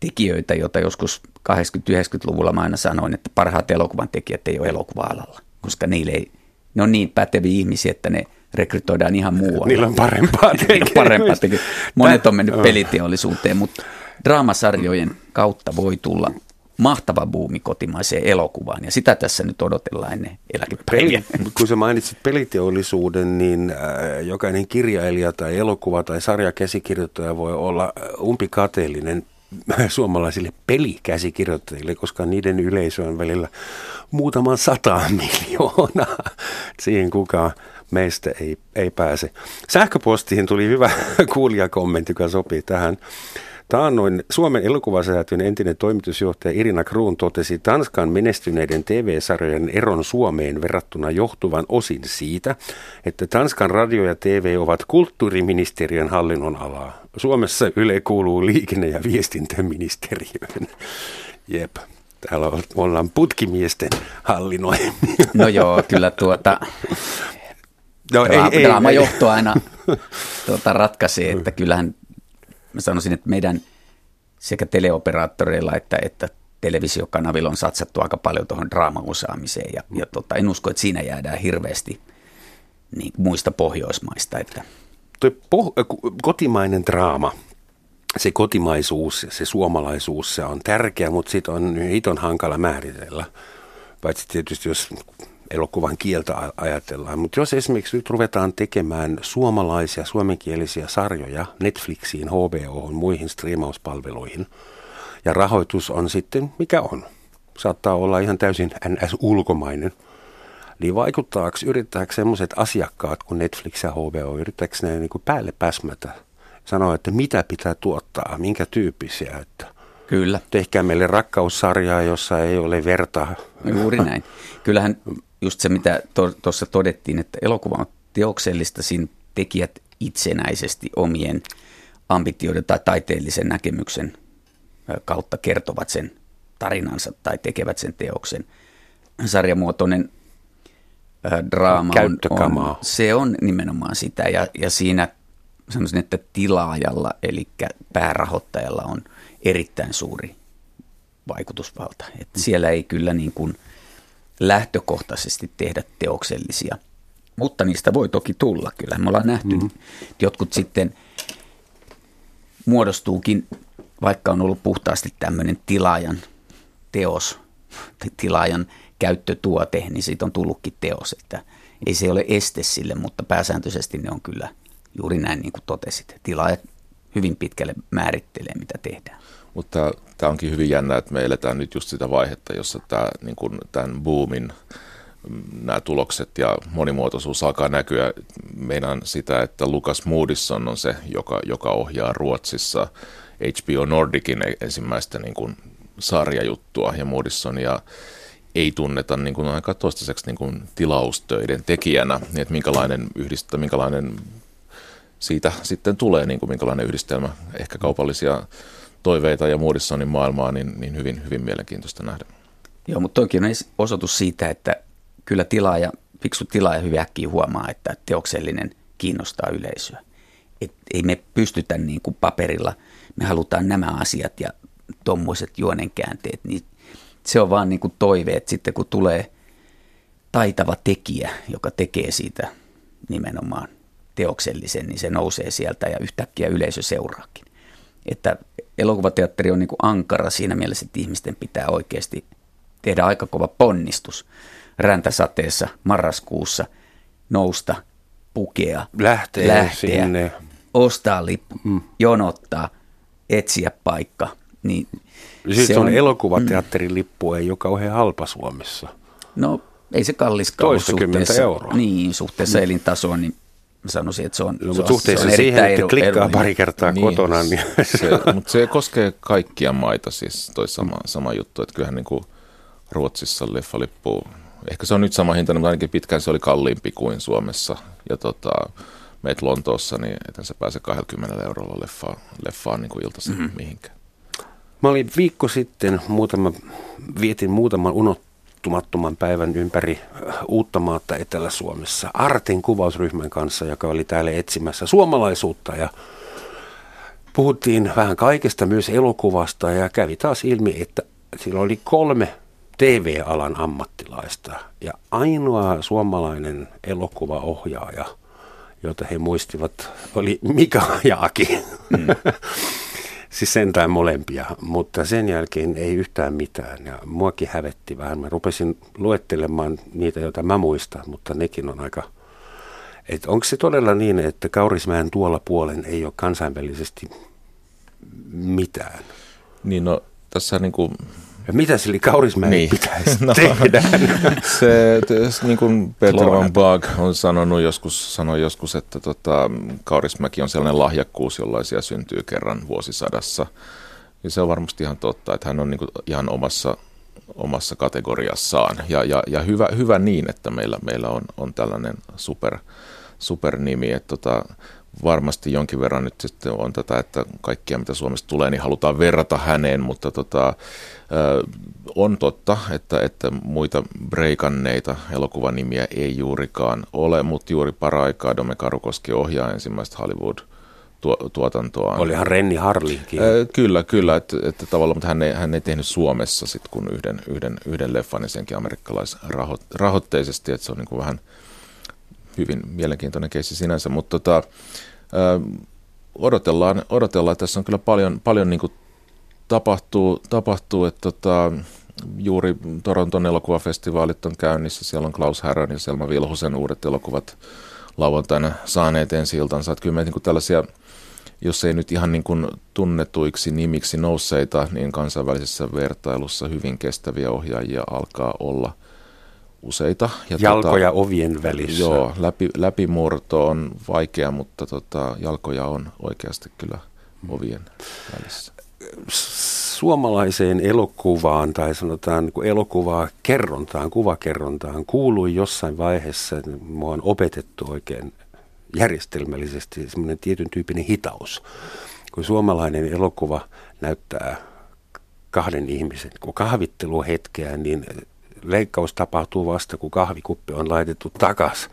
tekijöitä, joita joskus 80-90-luvulla mä aina sanoin, että parhaat elokuvan tekijät ei ole elokuva-alalla, koska niille ei, ne on niin päteviä ihmisiä, että ne rekrytoidaan ihan muualle. Niillä on parempaa on parempaa tekemistä. Monet on mennyt peliteollisuuteen, mutta draamasarjojen kautta voi tulla mahtava buumi kotimaiseen elokuvaan, ja sitä tässä nyt odotellaan ennen eläkepäiviä. Kun sä mainitsit peliteollisuuden, niin äh, jokainen kirjailija tai elokuva tai sarjakäsikirjoittaja voi olla äh, umpikateellinen suomalaisille pelikäsikirjoittajille, koska niiden yleisö on välillä muutaman sata miljoonaa. Siihen kukaan meistä ei, ei pääse. Sähköpostiin tuli hyvä kuulijakommentti, joka sopii tähän. Taannoin Suomen elokuvasäätiön entinen toimitusjohtaja Irina Kruun totesi Tanskan menestyneiden TV-sarjojen eron Suomeen verrattuna johtuvan osin siitä, että Tanskan radio ja TV ovat kulttuuriministeriön hallinnon alaa. Suomessa Yle kuuluu liikenne- ja viestintäministeriöön. Jep. Täällä ollaan putkimiesten hallinnoimia. No joo, kyllä tuota, no, ei, ei, draamajohto ei, aina tuota, ratkaisee, että kyllähän mä sanoisin, että meidän sekä teleoperaattoreilla että, että televisiokanavilla on satsattu aika paljon tuohon draamaosaamiseen ja, ja tota, en usko, että siinä jäädään hirveästi niin, muista Pohjoismaista. Että. Tuo poh- kotimainen draama, se kotimaisuus, se suomalaisuus, se on tärkeä, mutta siitä on hiton hankala määritellä. Paitsi tietysti jos elokuvan kieltä ajatellaan. Mutta jos esimerkiksi nyt ruvetaan tekemään suomalaisia, suomenkielisiä sarjoja Netflixiin, HBO, muihin striimauspalveluihin, ja rahoitus on sitten mikä on. Saattaa olla ihan täysin NS-ulkomainen. Niin vaikuttaako, yrittääkö sellaiset asiakkaat kuin Netflix ja HBO, yrittääkö ne niin kuin päälle päsmätä? Sanoa, että mitä pitää tuottaa, minkä tyyppisiä, että Kyllä. Tehkää meille rakkaussarjaa, jossa ei ole verta. Juuri näin. Kyllähän just se, mitä tuossa to, todettiin, että elokuva on teoksellista, siinä tekijät itsenäisesti omien ambitioiden tai taiteellisen näkemyksen kautta kertovat sen tarinansa tai tekevät sen teoksen. Sarjamuotoinen draama on, on, se on nimenomaan sitä ja, ja siinä sanoisin, että tilaajalla eli päärahoittajalla on erittäin suuri vaikutusvalta. Että siellä ei kyllä niin kuin – lähtökohtaisesti tehdä teoksellisia. Mutta niistä voi toki tulla. Kyllä me ollaan nähty, mm-hmm. jotkut sitten muodostuukin, vaikka on ollut puhtaasti tämmöinen tilaajan teos, tilaajan käyttötuote, niin siitä on tullutkin teos. Että ei se ole este sille, mutta pääsääntöisesti ne on kyllä juuri näin niin kuin totesit. Tilaajat hyvin pitkälle määrittelee, mitä tehdään. Mutta tämä onkin hyvin jännä, että me eletään nyt just sitä vaihetta, jossa tämä, niin kuin tämän boomin mm, nämä tulokset ja monimuotoisuus alkaa näkyä. Meidän sitä, että Lukas Moodisson on se, joka, joka ohjaa Ruotsissa HBO Nordicin e-, ensimmäistä niin kuin sarjajuttua ja Moodisson ja ei tunneta niin kuin aika toistaiseksi niin kuin tilaustöiden tekijänä, niin että minkälainen, yhdistä, minkälainen siitä sitten tulee, niin kuin minkälainen yhdistelmä, ehkä kaupallisia toiveita ja Moodissonin maailmaa, niin, niin hyvin, hyvin mielenkiintoista nähdä. Joo, mutta toikin on osoitus siitä, että kyllä tilaaja, fiksu tilaaja hyvin äkkiä huomaa, että teoksellinen kiinnostaa yleisöä. Et ei me pystytä niin kuin paperilla, me halutaan nämä asiat ja tuommoiset juonenkäänteet, niin se on vaan niin kuin toive, että sitten kun tulee taitava tekijä, joka tekee siitä nimenomaan teoksellisen, niin se nousee sieltä ja yhtäkkiä yleisö seuraakin. Että elokuvateatteri on niin kuin ankara siinä mielessä, että ihmisten pitää oikeasti tehdä aika kova ponnistus räntäsateessa marraskuussa nousta, pukea, lähteä, lähteä sinne. ostaa lippu, mm. jonottaa, etsiä paikka. Niin Sitten se on, on elokuvateatterin mm. lippu ei ole kauhean halpa Suomessa. No ei se kallis suhteessa, euroa. Niin, suhteessa mm. elintasoon, niin sanoisin, että se on, no, se on, suhteessa se on siihen, että klikkaa edu, pari kertaa niin, kotona. Niin. Se, mutta se koskee kaikkia maita siis toi sama, sama juttu, että kyllähän niin kuin Ruotsissa leffalippu. Ehkä se on nyt sama hinta, mutta ainakin pitkään se oli kalliimpi kuin Suomessa. Ja tota, meet Lontoossa, niin etän sä pääse 20 eurolla leffaan, leffaan niin kuin iltaisin mm-hmm. mihinkään. Mä olin viikko sitten, muutama, vietin muutaman unottumattoman päivän ympäri äh, Uuttamaata Etelä-Suomessa Artin kuvausryhmän kanssa, joka oli täällä etsimässä suomalaisuutta ja puhuttiin vähän kaikesta, myös elokuvasta ja kävi taas ilmi, että sillä oli kolme TV-alan ammattilaista ja ainoa suomalainen elokuvaohjaaja, jota he muistivat, oli Mika Jaaki. Mm. siis sentään molempia, mutta sen jälkeen ei yhtään mitään. Ja muakin hävetti vähän. Mä rupesin luettelemaan niitä, joita mä muistan, mutta nekin on aika... Et onko se todella niin, että Kaurismäen tuolla puolen ei ole kansainvälisesti mitään? Niin no, tässä niin kuin mitä sille Kaurismäen niin. pitäisi no, tehdä? se, niin kuin Peter Van Baag on sanonut joskus, sanoi joskus, että tota, Kaurismäki on sellainen lahjakkuus, jollaisia syntyy kerran vuosisadassa. Ja se on varmasti ihan totta, että hän on niin kuin ihan omassa, omassa kategoriassaan. Ja, ja, ja hyvä, hyvä niin, että meillä, meillä on, on tällainen super, supernimi. Että tota, varmasti jonkin verran nyt sitten on tätä, että kaikkia mitä Suomesta tulee, niin halutaan verrata häneen, mutta tota, on totta, että, että muita breikanneita elokuvanimiä ei juurikaan ole, mutta juuri paraikaa Dome Karukoski ohjaa ensimmäistä Hollywood tuotantoa. Olihan Renni Harlinkin. Kyllä, kyllä, että, että tavallaan, mutta hän ei, hän ei tehnyt Suomessa sitten kun yhden, yhden, yhden leffan, niin senkin amerikkalaisrahoitteisesti, että se on niin kuin vähän – hyvin mielenkiintoinen keissi sinänsä, mutta tota, odotellaan, odotellaan, tässä on kyllä paljon, paljon niin kuin tapahtuu, tapahtuu että tota, juuri Toronton elokuvafestivaalit on käynnissä, siellä on Klaus Härön ja Selma Vilhusen uudet elokuvat lauantaina saaneet ensi iltansa, että kyllä me niin kuin tällaisia jos ei nyt ihan niin kuin tunnetuiksi nimiksi nousseita, niin kansainvälisessä vertailussa hyvin kestäviä ohjaajia alkaa olla useita. Ja jalkoja tota, ovien välissä. Joo, läpi, läpimurto on vaikea, mutta tota, jalkoja on oikeasti kyllä ovien välissä. Suomalaiseen elokuvaan tai sanotaan niin elokuvaa kerrontaan, kuvakerrontaan kuului jossain vaiheessa, mua on opetettu oikein järjestelmällisesti semmoinen tietyn tyyppinen hitaus. Kun suomalainen elokuva näyttää kahden ihmisen kun kahvitteluhetkeä, niin leikkaus tapahtuu vasta, kun kahvikuppi on laitettu takas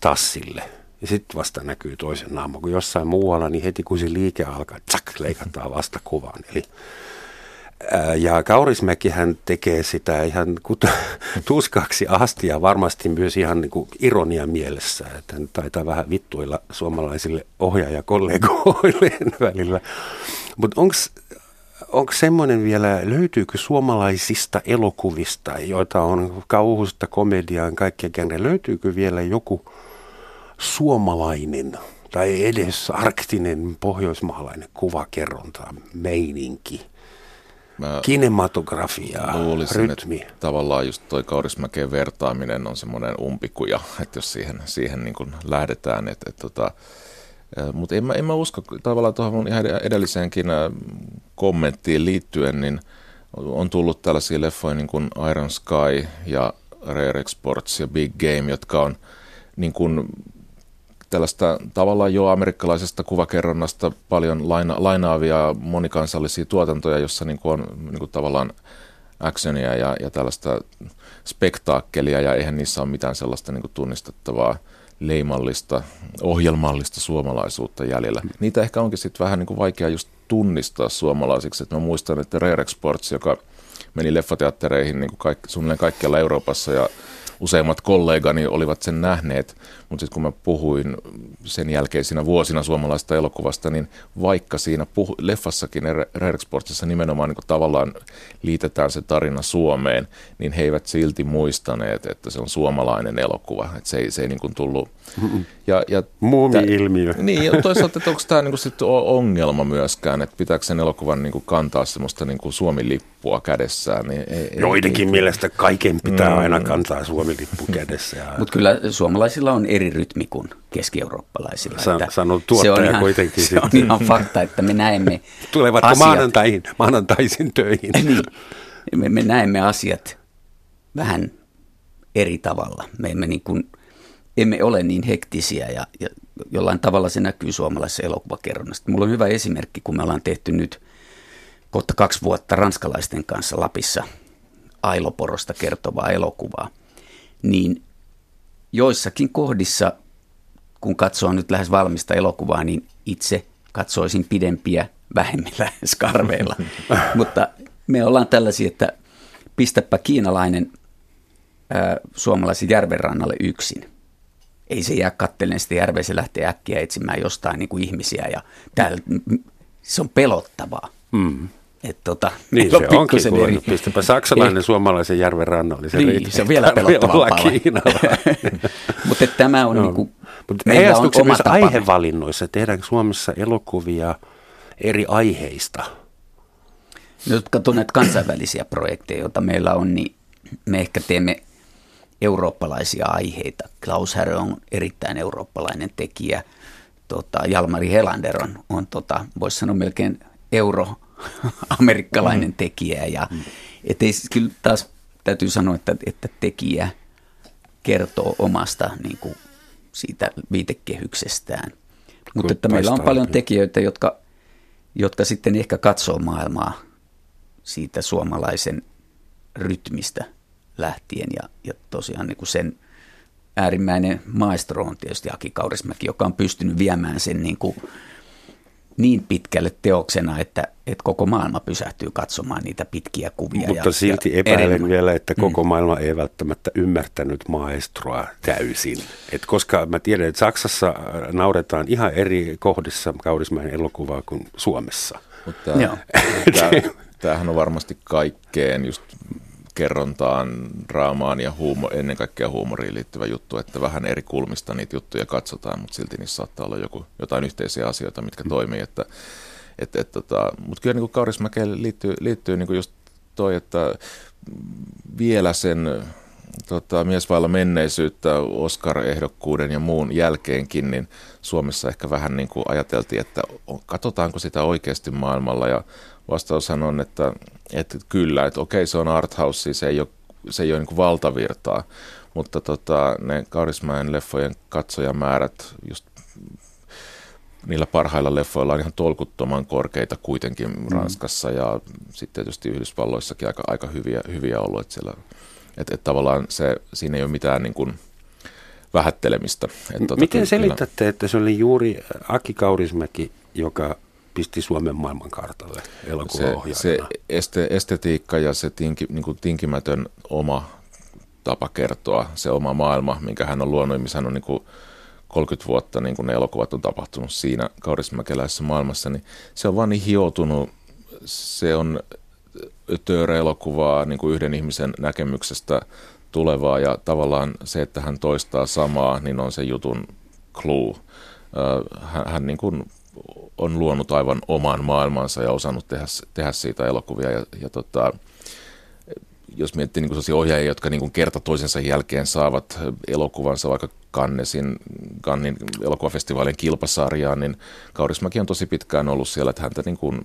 tassille. Ja sitten vasta näkyy toisen naama, kun jossain muualla, niin heti kun se liike alkaa, tsak, leikataan vasta kuvan. Eli ja Kaurismäki hän tekee sitä ihan tuskaksi asti ja varmasti myös ihan niin kuin ironia mielessä, että hän taitaa vähän vittuilla suomalaisille ohjaajakollegoille välillä. Mutta onko onko semmoinen vielä, löytyykö suomalaisista elokuvista, joita on kauhusta, komediaan, kaikkea genre, löytyykö vielä joku suomalainen tai edes arktinen pohjoismaalainen kuvakerronta, meininki? Mä Kinematografia, luulisin, rytmi. Että tavallaan just toi Kaurismäkeen vertaaminen on semmoinen umpikuja, että jos siihen, siihen niin lähdetään, että, että tota, mutta en en mä usko. Tavallaan tuohon mun ihan edelliseenkin kommenttiin liittyen, niin on tullut tällaisia leffoja niin kuin Iron Sky ja Rare Exports ja Big Game, jotka on niin kuin tällaista tavallaan jo amerikkalaisesta kuvakerronnasta paljon laina, lainaavia monikansallisia tuotantoja, jossa niin kuin on niin kuin tavallaan actionia ja, ja tällaista spektaakkelia, ja eihän niissä ole mitään sellaista niin kuin tunnistettavaa leimallista, ohjelmallista suomalaisuutta jäljellä. Niitä ehkä onkin sitten vähän niin kuin vaikea just tunnistaa suomalaisiksi. Et mä muistan, että Rare Sports, joka meni leffateattereihin niin kuin kaikki, suunnilleen kaikkialla Euroopassa ja useimmat kollegani olivat sen nähneet, mutta sitten kun mä puhuin sen jälkeisinä vuosina suomalaista elokuvasta, niin vaikka siinä puhu, leffassakin Rerexportissa nimenomaan niin tavallaan liitetään se tarina Suomeen, niin he eivät silti muistaneet, että se on suomalainen elokuva. Että se ei, se ei niin kuin tullut... Ja, ja Muumi-ilmiö. Niin, ja toisaalta, että onko tämä niin kuin ongelma myöskään, että pitääkö sen elokuvan niin kuin kantaa semmoista niin kuin Suomi-lippua kädessään. Niin ei, Joidenkin ei, mielestä kaiken pitää mm. aina kantaa Suomi-lippu kädessä. Mutta kyllä suomalaisilla on eri rytmi kuin keski-eurooppalaisilla. San, sanoo tuottaja se on ihan, kuitenkin. Se on ihan fakta, että me näemme Tulevatko asiat, maanantaihin, maanantaisin töihin? niin, me, me näemme asiat vähän eri tavalla. Me emme, niin kuin, emme ole niin hektisiä ja, ja jollain tavalla se näkyy suomalaisessa elokuvakerronnassa. Mulla on hyvä esimerkki, kun me ollaan tehty nyt kohta kaksi vuotta ranskalaisten kanssa Lapissa Ailoporosta kertovaa elokuvaa, niin joissakin kohdissa, kun katsoo nyt lähes valmista elokuvaa, niin itse katsoisin pidempiä vähemmillä skarveilla. Mutta me ollaan tällaisia, että pistäpä kiinalainen ää, suomalaisen järven rannalle yksin. Ei se jää kattelen sitä järveä, se lähtee äkkiä etsimään jostain niin kuin ihmisiä ja täällä, se on pelottavaa. Mm. Et tota, niin se on onkin eri. Pistäpä saksalainen Ei. suomalaisen järven rannalle. Se, niin, se on vielä pelottavampaa. Mutta tämä on no. niin kuin, meillä on oma myös aihevalinnoissa? Tehdäänkö Suomessa elokuvia eri aiheista? No, jos katson näitä kansainvälisiä projekteja, joita meillä on, niin me ehkä teemme eurooppalaisia aiheita. Klaus Härö on erittäin eurooppalainen tekijä. Tota, Jalmari Helander on, on tota, voisi sanoa melkein euro-amerikkalainen mm. tekijä. Ja, mm. et ei, kyllä taas täytyy sanoa, että, että tekijä kertoo omasta niin kuin, siitä viitekehyksestään. Mutta että meillä on paljon tekijöitä, jotka, jotka sitten ehkä katsoo maailmaa siitä suomalaisen rytmistä lähtien. Ja, ja tosiaan niin kuin sen äärimmäinen maestro on tietysti Aki Kaurismäki, joka on pystynyt viemään sen niin, kuin niin pitkälle teoksena, että, että koko maailma pysähtyy katsomaan niitä pitkiä kuvia. Mutta ja, silti ja epäilen enemmän. vielä, että koko mm. maailma ei välttämättä ymmärtänyt maestroa täysin. Et koska mä tiedän, että Saksassa nauretaan ihan eri kohdissa Kaurismäen elokuvaa kuin Suomessa. Mutta tämähän on varmasti kaikkeen just kerrontaan, draamaan ja huumo, ennen kaikkea huumoriin liittyvä juttu, että vähän eri kulmista niitä juttuja katsotaan, mutta silti niissä saattaa olla joku, jotain yhteisiä asioita, mitkä mm. toimii. Että, et, et, tota, mutta kyllä niin Kaurismäkeen liittyy, liittyy niin kuin just toi, että vielä sen tota, mies vailla menneisyyttä Oscar-ehdokkuuden ja muun jälkeenkin, niin Suomessa ehkä vähän niin kuin ajateltiin, että katsotaanko sitä oikeasti maailmalla. Ja vastaushan on, että, että kyllä, että okei se on arthouse, se ei ole, se ei ole niin valtavirtaa, mutta tota, ne Kaurismäen leffojen katsojamäärät just niillä parhailla leffoilla on ihan tolkuttoman korkeita kuitenkin mm. Ranskassa. Ja sitten tietysti Yhdysvalloissakin aika, aika hyviä, hyviä ollut, että siellä että, että tavallaan se, siinä ei ole mitään niin kuin vähättelemistä. Että tuota, Miten selitätte, kyllä... että se oli juuri Aki Kaurismäki, joka pisti Suomen maailmankartalle elokuvaohjaajana? Se, se este, estetiikka ja se tinki, niin kuin tinkimätön oma tapa kertoa, se oma maailma, minkä hän on luonut, missä hän on niin kuin 30 vuotta, niin kuin ne elokuvat on tapahtunut siinä kaurismäkeläisessä maailmassa, niin se on vaan niin hioutunut, se on elokuvaa niin kuin yhden ihmisen näkemyksestä tulevaa ja tavallaan se, että hän toistaa samaa, niin on se jutun clue. Hän, hän niin kuin on luonut aivan oman maailmansa ja osannut tehdä, tehdä siitä elokuvia ja, ja tota, jos miettii niin sellaisia ohjaajia, jotka niin kuin kerta toisensa jälkeen saavat elokuvansa vaikka Kannesin, Kannin elokuvafestivaalin kilpasarjaan, niin Kaurismäki on tosi pitkään ollut siellä, että häntä niin kuin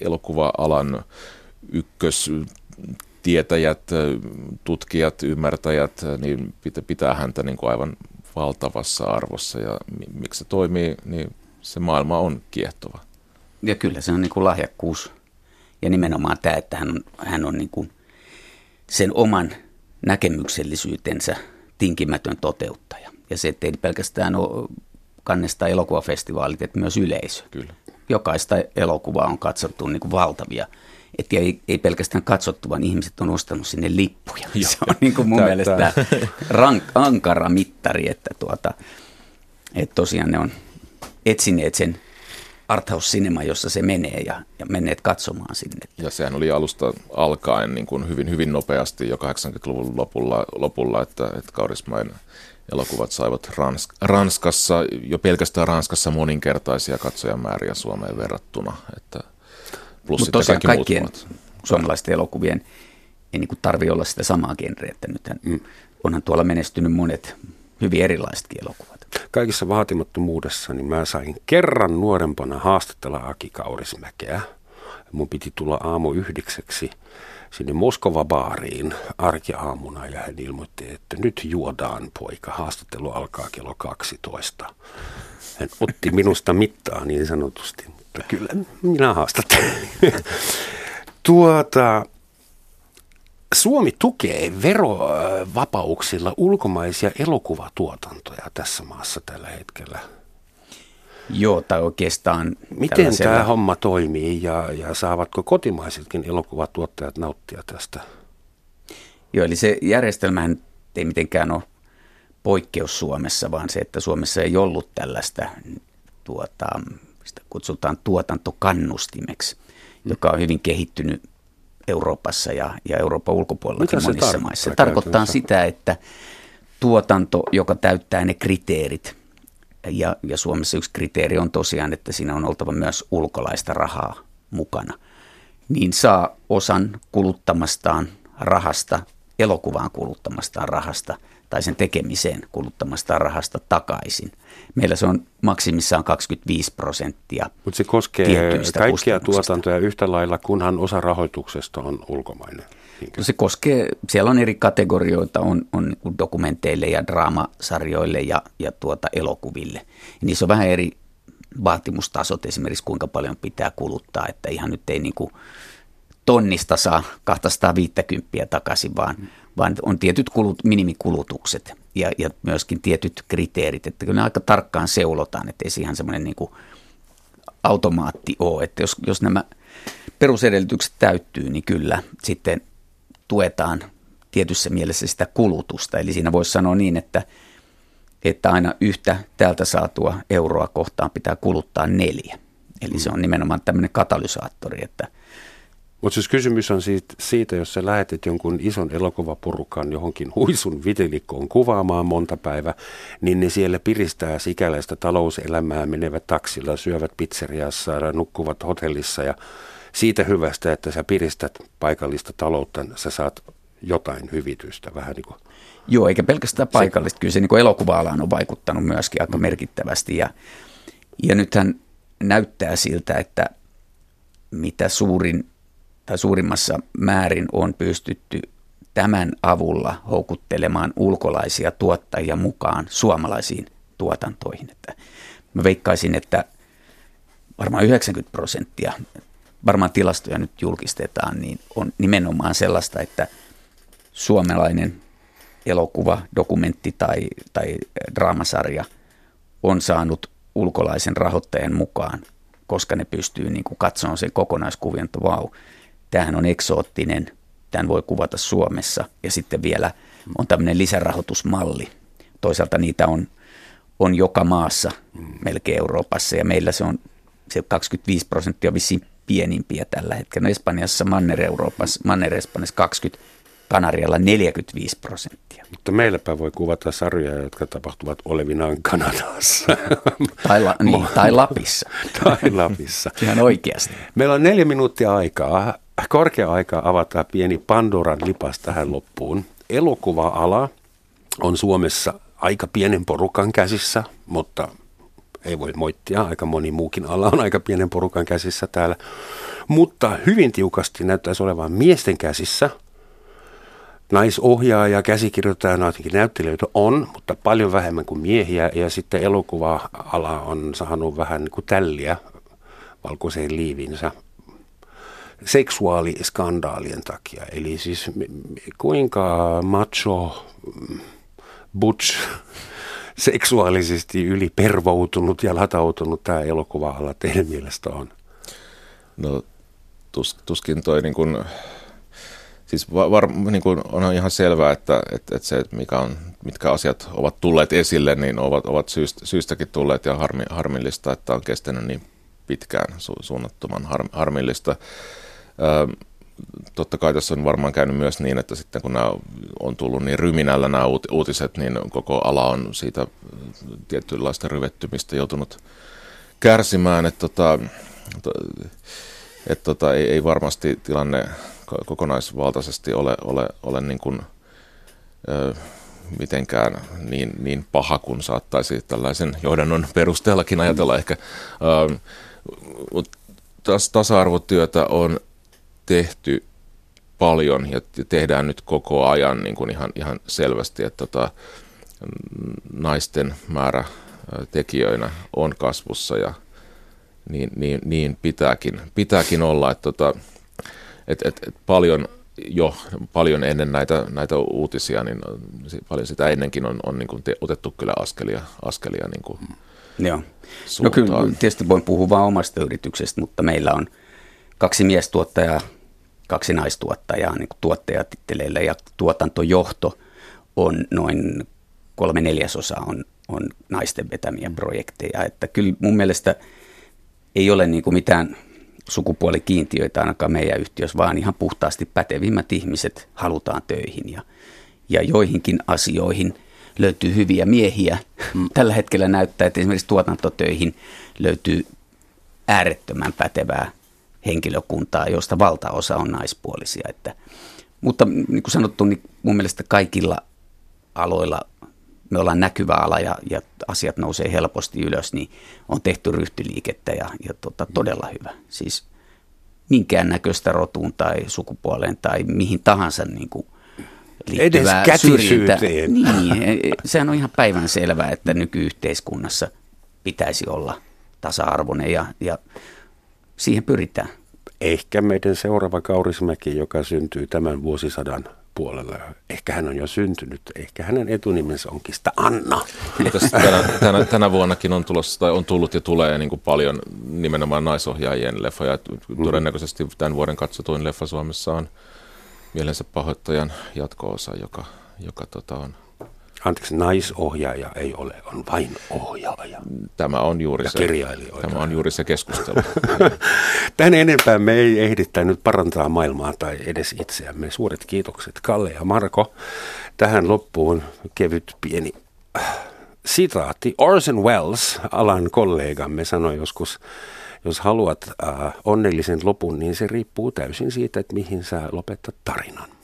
elokuva-alan ykköstietäjät, tutkijat, ymmärtäjät, niin pitää häntä niin kuin aivan valtavassa arvossa ja miksi se toimii, niin se maailma on kiehtova. Ja kyllä se on niin kuin lahjakkuus ja nimenomaan tämä, että hän on, hän on niin kuin sen oman näkemyksellisyytensä tinkimätön toteuttaja. Ja se, että ei pelkästään ole kannesta elokuvafestivaalit, että myös yleisö. Kyllä. Jokaista elokuvaa on katsottu niin kuin valtavia että ei, ei pelkästään katsottu, vaan ihmiset on ostanut sinne lippuja. Se on niin kuin mun Tää, mielestä rank, ankara mittari, että, tuota, että tosiaan ne on etsineet sen arthouse cinema, jossa se menee ja, ja menneet katsomaan sinne. Ja sehän oli alusta alkaen niin kuin hyvin, hyvin nopeasti jo 80-luvun lopulla, lopulla että, että Kaurismäen elokuvat saivat Ransk- Ranskassa, jo pelkästään Ranskassa moninkertaisia katsojamääriä Suomeen verrattuna. Että plus Mutta tosiaan kaikki kaikkien suomalaisten elokuvien ei niin tarvi olla sitä samaa genreä, että nythän mm. onhan tuolla menestynyt monet hyvin erilaisetkin elokuvat. Kaikissa vaatimattomuudessa niin mä sain kerran nuorempana haastatella Aki Kaurismäkeä. Mun piti tulla aamu yhdeksäksi sinne Moskova baariin arkiaamuna ja hän ilmoitti, että nyt juodaan poika, haastattelu alkaa kello 12. Hän otti minusta mittaa niin sanotusti, mutta kyllä minä haastattelin. tuota, Suomi tukee verovapauksilla ulkomaisia elokuvatuotantoja tässä maassa tällä hetkellä. Joo, tai oikeastaan... Miten tämä homma toimii ja, ja saavatko kotimaisetkin elokuvatuottajat nauttia tästä? Joo, eli se järjestelmä ei mitenkään ole poikkeus Suomessa, vaan se, että Suomessa ei ollut tällaista, tuota, sitä kutsutaan tuotantokannustimeksi, joka on hyvin kehittynyt Euroopassa ja, ja Euroopan ulkopuolellakin monissa maissa. Se tarkoittaa sitä, että tuotanto, joka täyttää ne kriteerit, ja, ja Suomessa yksi kriteeri on tosiaan, että siinä on oltava myös ulkolaista rahaa mukana, niin saa osan kuluttamastaan rahasta, elokuvaan kuluttamastaan rahasta tai sen tekemiseen kuluttamastaan rahasta takaisin. Meillä se on maksimissaan 25 prosenttia. Mutta se koskee kaikkia tuotantoja yhtä lailla, kunhan osa rahoituksesta on ulkomainen. No se koskee, siellä on eri kategorioita, on, on niin dokumenteille ja draamasarjoille ja, ja tuota elokuville. Ja niissä on vähän eri vaatimustasot, esimerkiksi kuinka paljon pitää kuluttaa, että ihan nyt ei niin kuin tonnista saa 250 takaisin, vaan, vaan on tietyt kulut, minimikulutukset ja, ja myöskin tietyt kriteerit, että kyllä ne aika tarkkaan seulotaan, että ei ihan semmoinen niin kuin automaatti ole, että jos, jos nämä perusedellytykset täyttyy, niin kyllä sitten tuetaan tietyssä mielessä sitä kulutusta. Eli siinä voisi sanoa niin, että, että aina yhtä täältä saatua euroa kohtaan pitää kuluttaa neljä. Eli se on nimenomaan tämmöinen katalysaattori, että – mutta siis kysymys on siitä, siitä, jos sä lähetet jonkun ison elokuvaporukan johonkin huisun vitelikkoon kuvaamaan monta päivää, niin ne siellä piristää sikäläistä talouselämää, menevät taksilla, syövät pizzeriassa, nukkuvat hotellissa ja siitä hyvästä, että sä piristät paikallista taloutta, sä saat jotain hyvitystä vähän niin kuin. Joo, eikä pelkästään paikallista. Kyllä se niin elokuva-alaan on vaikuttanut myöskin aika merkittävästi ja, ja nythän näyttää siltä, että mitä suurin tai suurimmassa määrin on pystytty tämän avulla houkuttelemaan ulkolaisia tuottajia mukaan suomalaisiin tuotantoihin. Että mä veikkaisin, että varmaan 90 prosenttia, varmaan tilastoja nyt julkistetaan, niin on nimenomaan sellaista, että suomalainen elokuva, dokumentti tai, tai draamasarja on saanut ulkolaisen rahoittajan mukaan, koska ne pystyy niin katsomaan sen kokonaiskuvion, että vau, tämähän on eksoottinen, tämän voi kuvata Suomessa. Ja sitten vielä on tämmöinen lisärahoitusmalli. Toisaalta niitä on, on joka maassa melkein Euroopassa. Ja meillä se on se 25 prosenttia vissiin pienimpiä tällä hetkellä. No Espanjassa, Manner-Euroopassa, Manner-Espanjassa 20, Kanarialla 45 prosenttia. Mutta meilläpä voi kuvata sarjoja, jotka tapahtuvat olevinaan Kanadassa. Tai, la, niin, tai Lapissa. tai Lapissa. Ihan oikeasti. Meillä on neljä minuuttia aikaa korkea aika avata pieni Pandoran lipas tähän loppuun. Elokuva-ala on Suomessa aika pienen porukan käsissä, mutta ei voi moittia, aika moni muukin ala on aika pienen porukan käsissä täällä. Mutta hyvin tiukasti näyttäisi olevan miesten käsissä. Naisohjaaja, käsikirjoittaja, jotenkin näyttelijöitä on, mutta paljon vähemmän kuin miehiä. Ja sitten elokuva-ala on saanut vähän niin kuin tälliä valkoiseen liivinsä seksuaaliskandaalien takia. Eli siis kuinka macho, butch, seksuaalisesti ylipervoutunut ja latautunut tämä elokuva-ala teidän mielestä on? No tus, tuskin toi niin kun, siis var, niin kun on ihan selvää, että, että, että se, mikä on, mitkä asiat ovat tulleet esille, niin ovat, ovat syystä, syystäkin tulleet ja harmi, harmillista, että on kestänyt niin pitkään su, suunnattoman har, harmillista totta kai tässä on varmaan käynyt myös niin, että sitten kun nämä on tullut niin ryminällä nämä uutiset, niin koko ala on siitä tietynlaista ryvettymistä joutunut kärsimään, että tota, että tota, ei, ei varmasti tilanne kokonaisvaltaisesti ole, ole, ole niin kuin, ö, mitenkään niin, niin paha kuin saattaisi tällaisen johdannon perusteellakin ajatella ehkä. Ö, tasa-arvotyötä on tehty paljon ja tehdään nyt koko ajan niin kuin ihan, ihan selvästi, että tota, naisten määrä tekijöinä on kasvussa ja niin, niin, niin pitääkin, pitääkin olla, että tota, et, et, et paljon jo paljon ennen näitä, näitä uutisia, niin paljon sitä ennenkin on, on niin kuin te, otettu kyllä askelia, askelia niin kuin Joo. No kyllä tietysti voin puhua vain omasta yrityksestä, mutta meillä on kaksi miestuottajaa, kaksi naistuottajaa niin tuottajatitteleillä ja tuotantojohto on noin kolme neljäsosaa on, on naisten vetämiä projekteja. Että kyllä mun mielestä ei ole niin kuin mitään sukupuolikiintiöitä ainakaan meidän yhtiössä, vaan ihan puhtaasti pätevimmät ihmiset halutaan töihin ja, ja joihinkin asioihin löytyy hyviä miehiä. Mm. Tällä hetkellä näyttää, että esimerkiksi tuotantotöihin löytyy äärettömän pätevää henkilökuntaa, josta valtaosa on naispuolisia. Että, mutta niin kuin sanottu, niin mun mielestä kaikilla aloilla me ollaan näkyvä ala ja, ja asiat nousee helposti ylös, niin on tehty ryhtyliikettä ja, ja tota, todella hyvä. Siis minkään näköistä rotuun tai sukupuoleen tai mihin tahansa niin kuin liittyvää Edes syrjintä. Niin, e, e, sehän on ihan päivän selvää, että nykyyhteiskunnassa pitäisi olla tasa-arvoinen ja, ja siihen pyritään. Ehkä meidän seuraava Kaurismäki, joka syntyy tämän vuosisadan puolella. Ehkä hän on jo syntynyt, ehkä hänen etunimensä onkin sitä Anna. Tänä, tänä, tänä vuonnakin on, tulossa, tai on tullut ja tulee niin kuin paljon nimenomaan naisohjaajien leffoja. Mm. Todennäköisesti tämän vuoden katsotuin leffa Suomessa on Mielensä pahoittajan jatko-osa, joka, joka tota on Anteeksi, naisohjaaja ei ole, on vain ohjaaja. Tämä on juuri, ja se, tämä on juuri se keskustelu. Tän enempää me ei ehditä nyt parantaa maailmaa tai edes itseämme. Suuret kiitokset Kalle ja Marko. Tähän loppuun kevyt pieni äh, sitaatti. Orson Welles, alan kollegamme, sanoi joskus, jos haluat äh, onnellisen lopun, niin se riippuu täysin siitä, että mihin sä lopetat tarinan.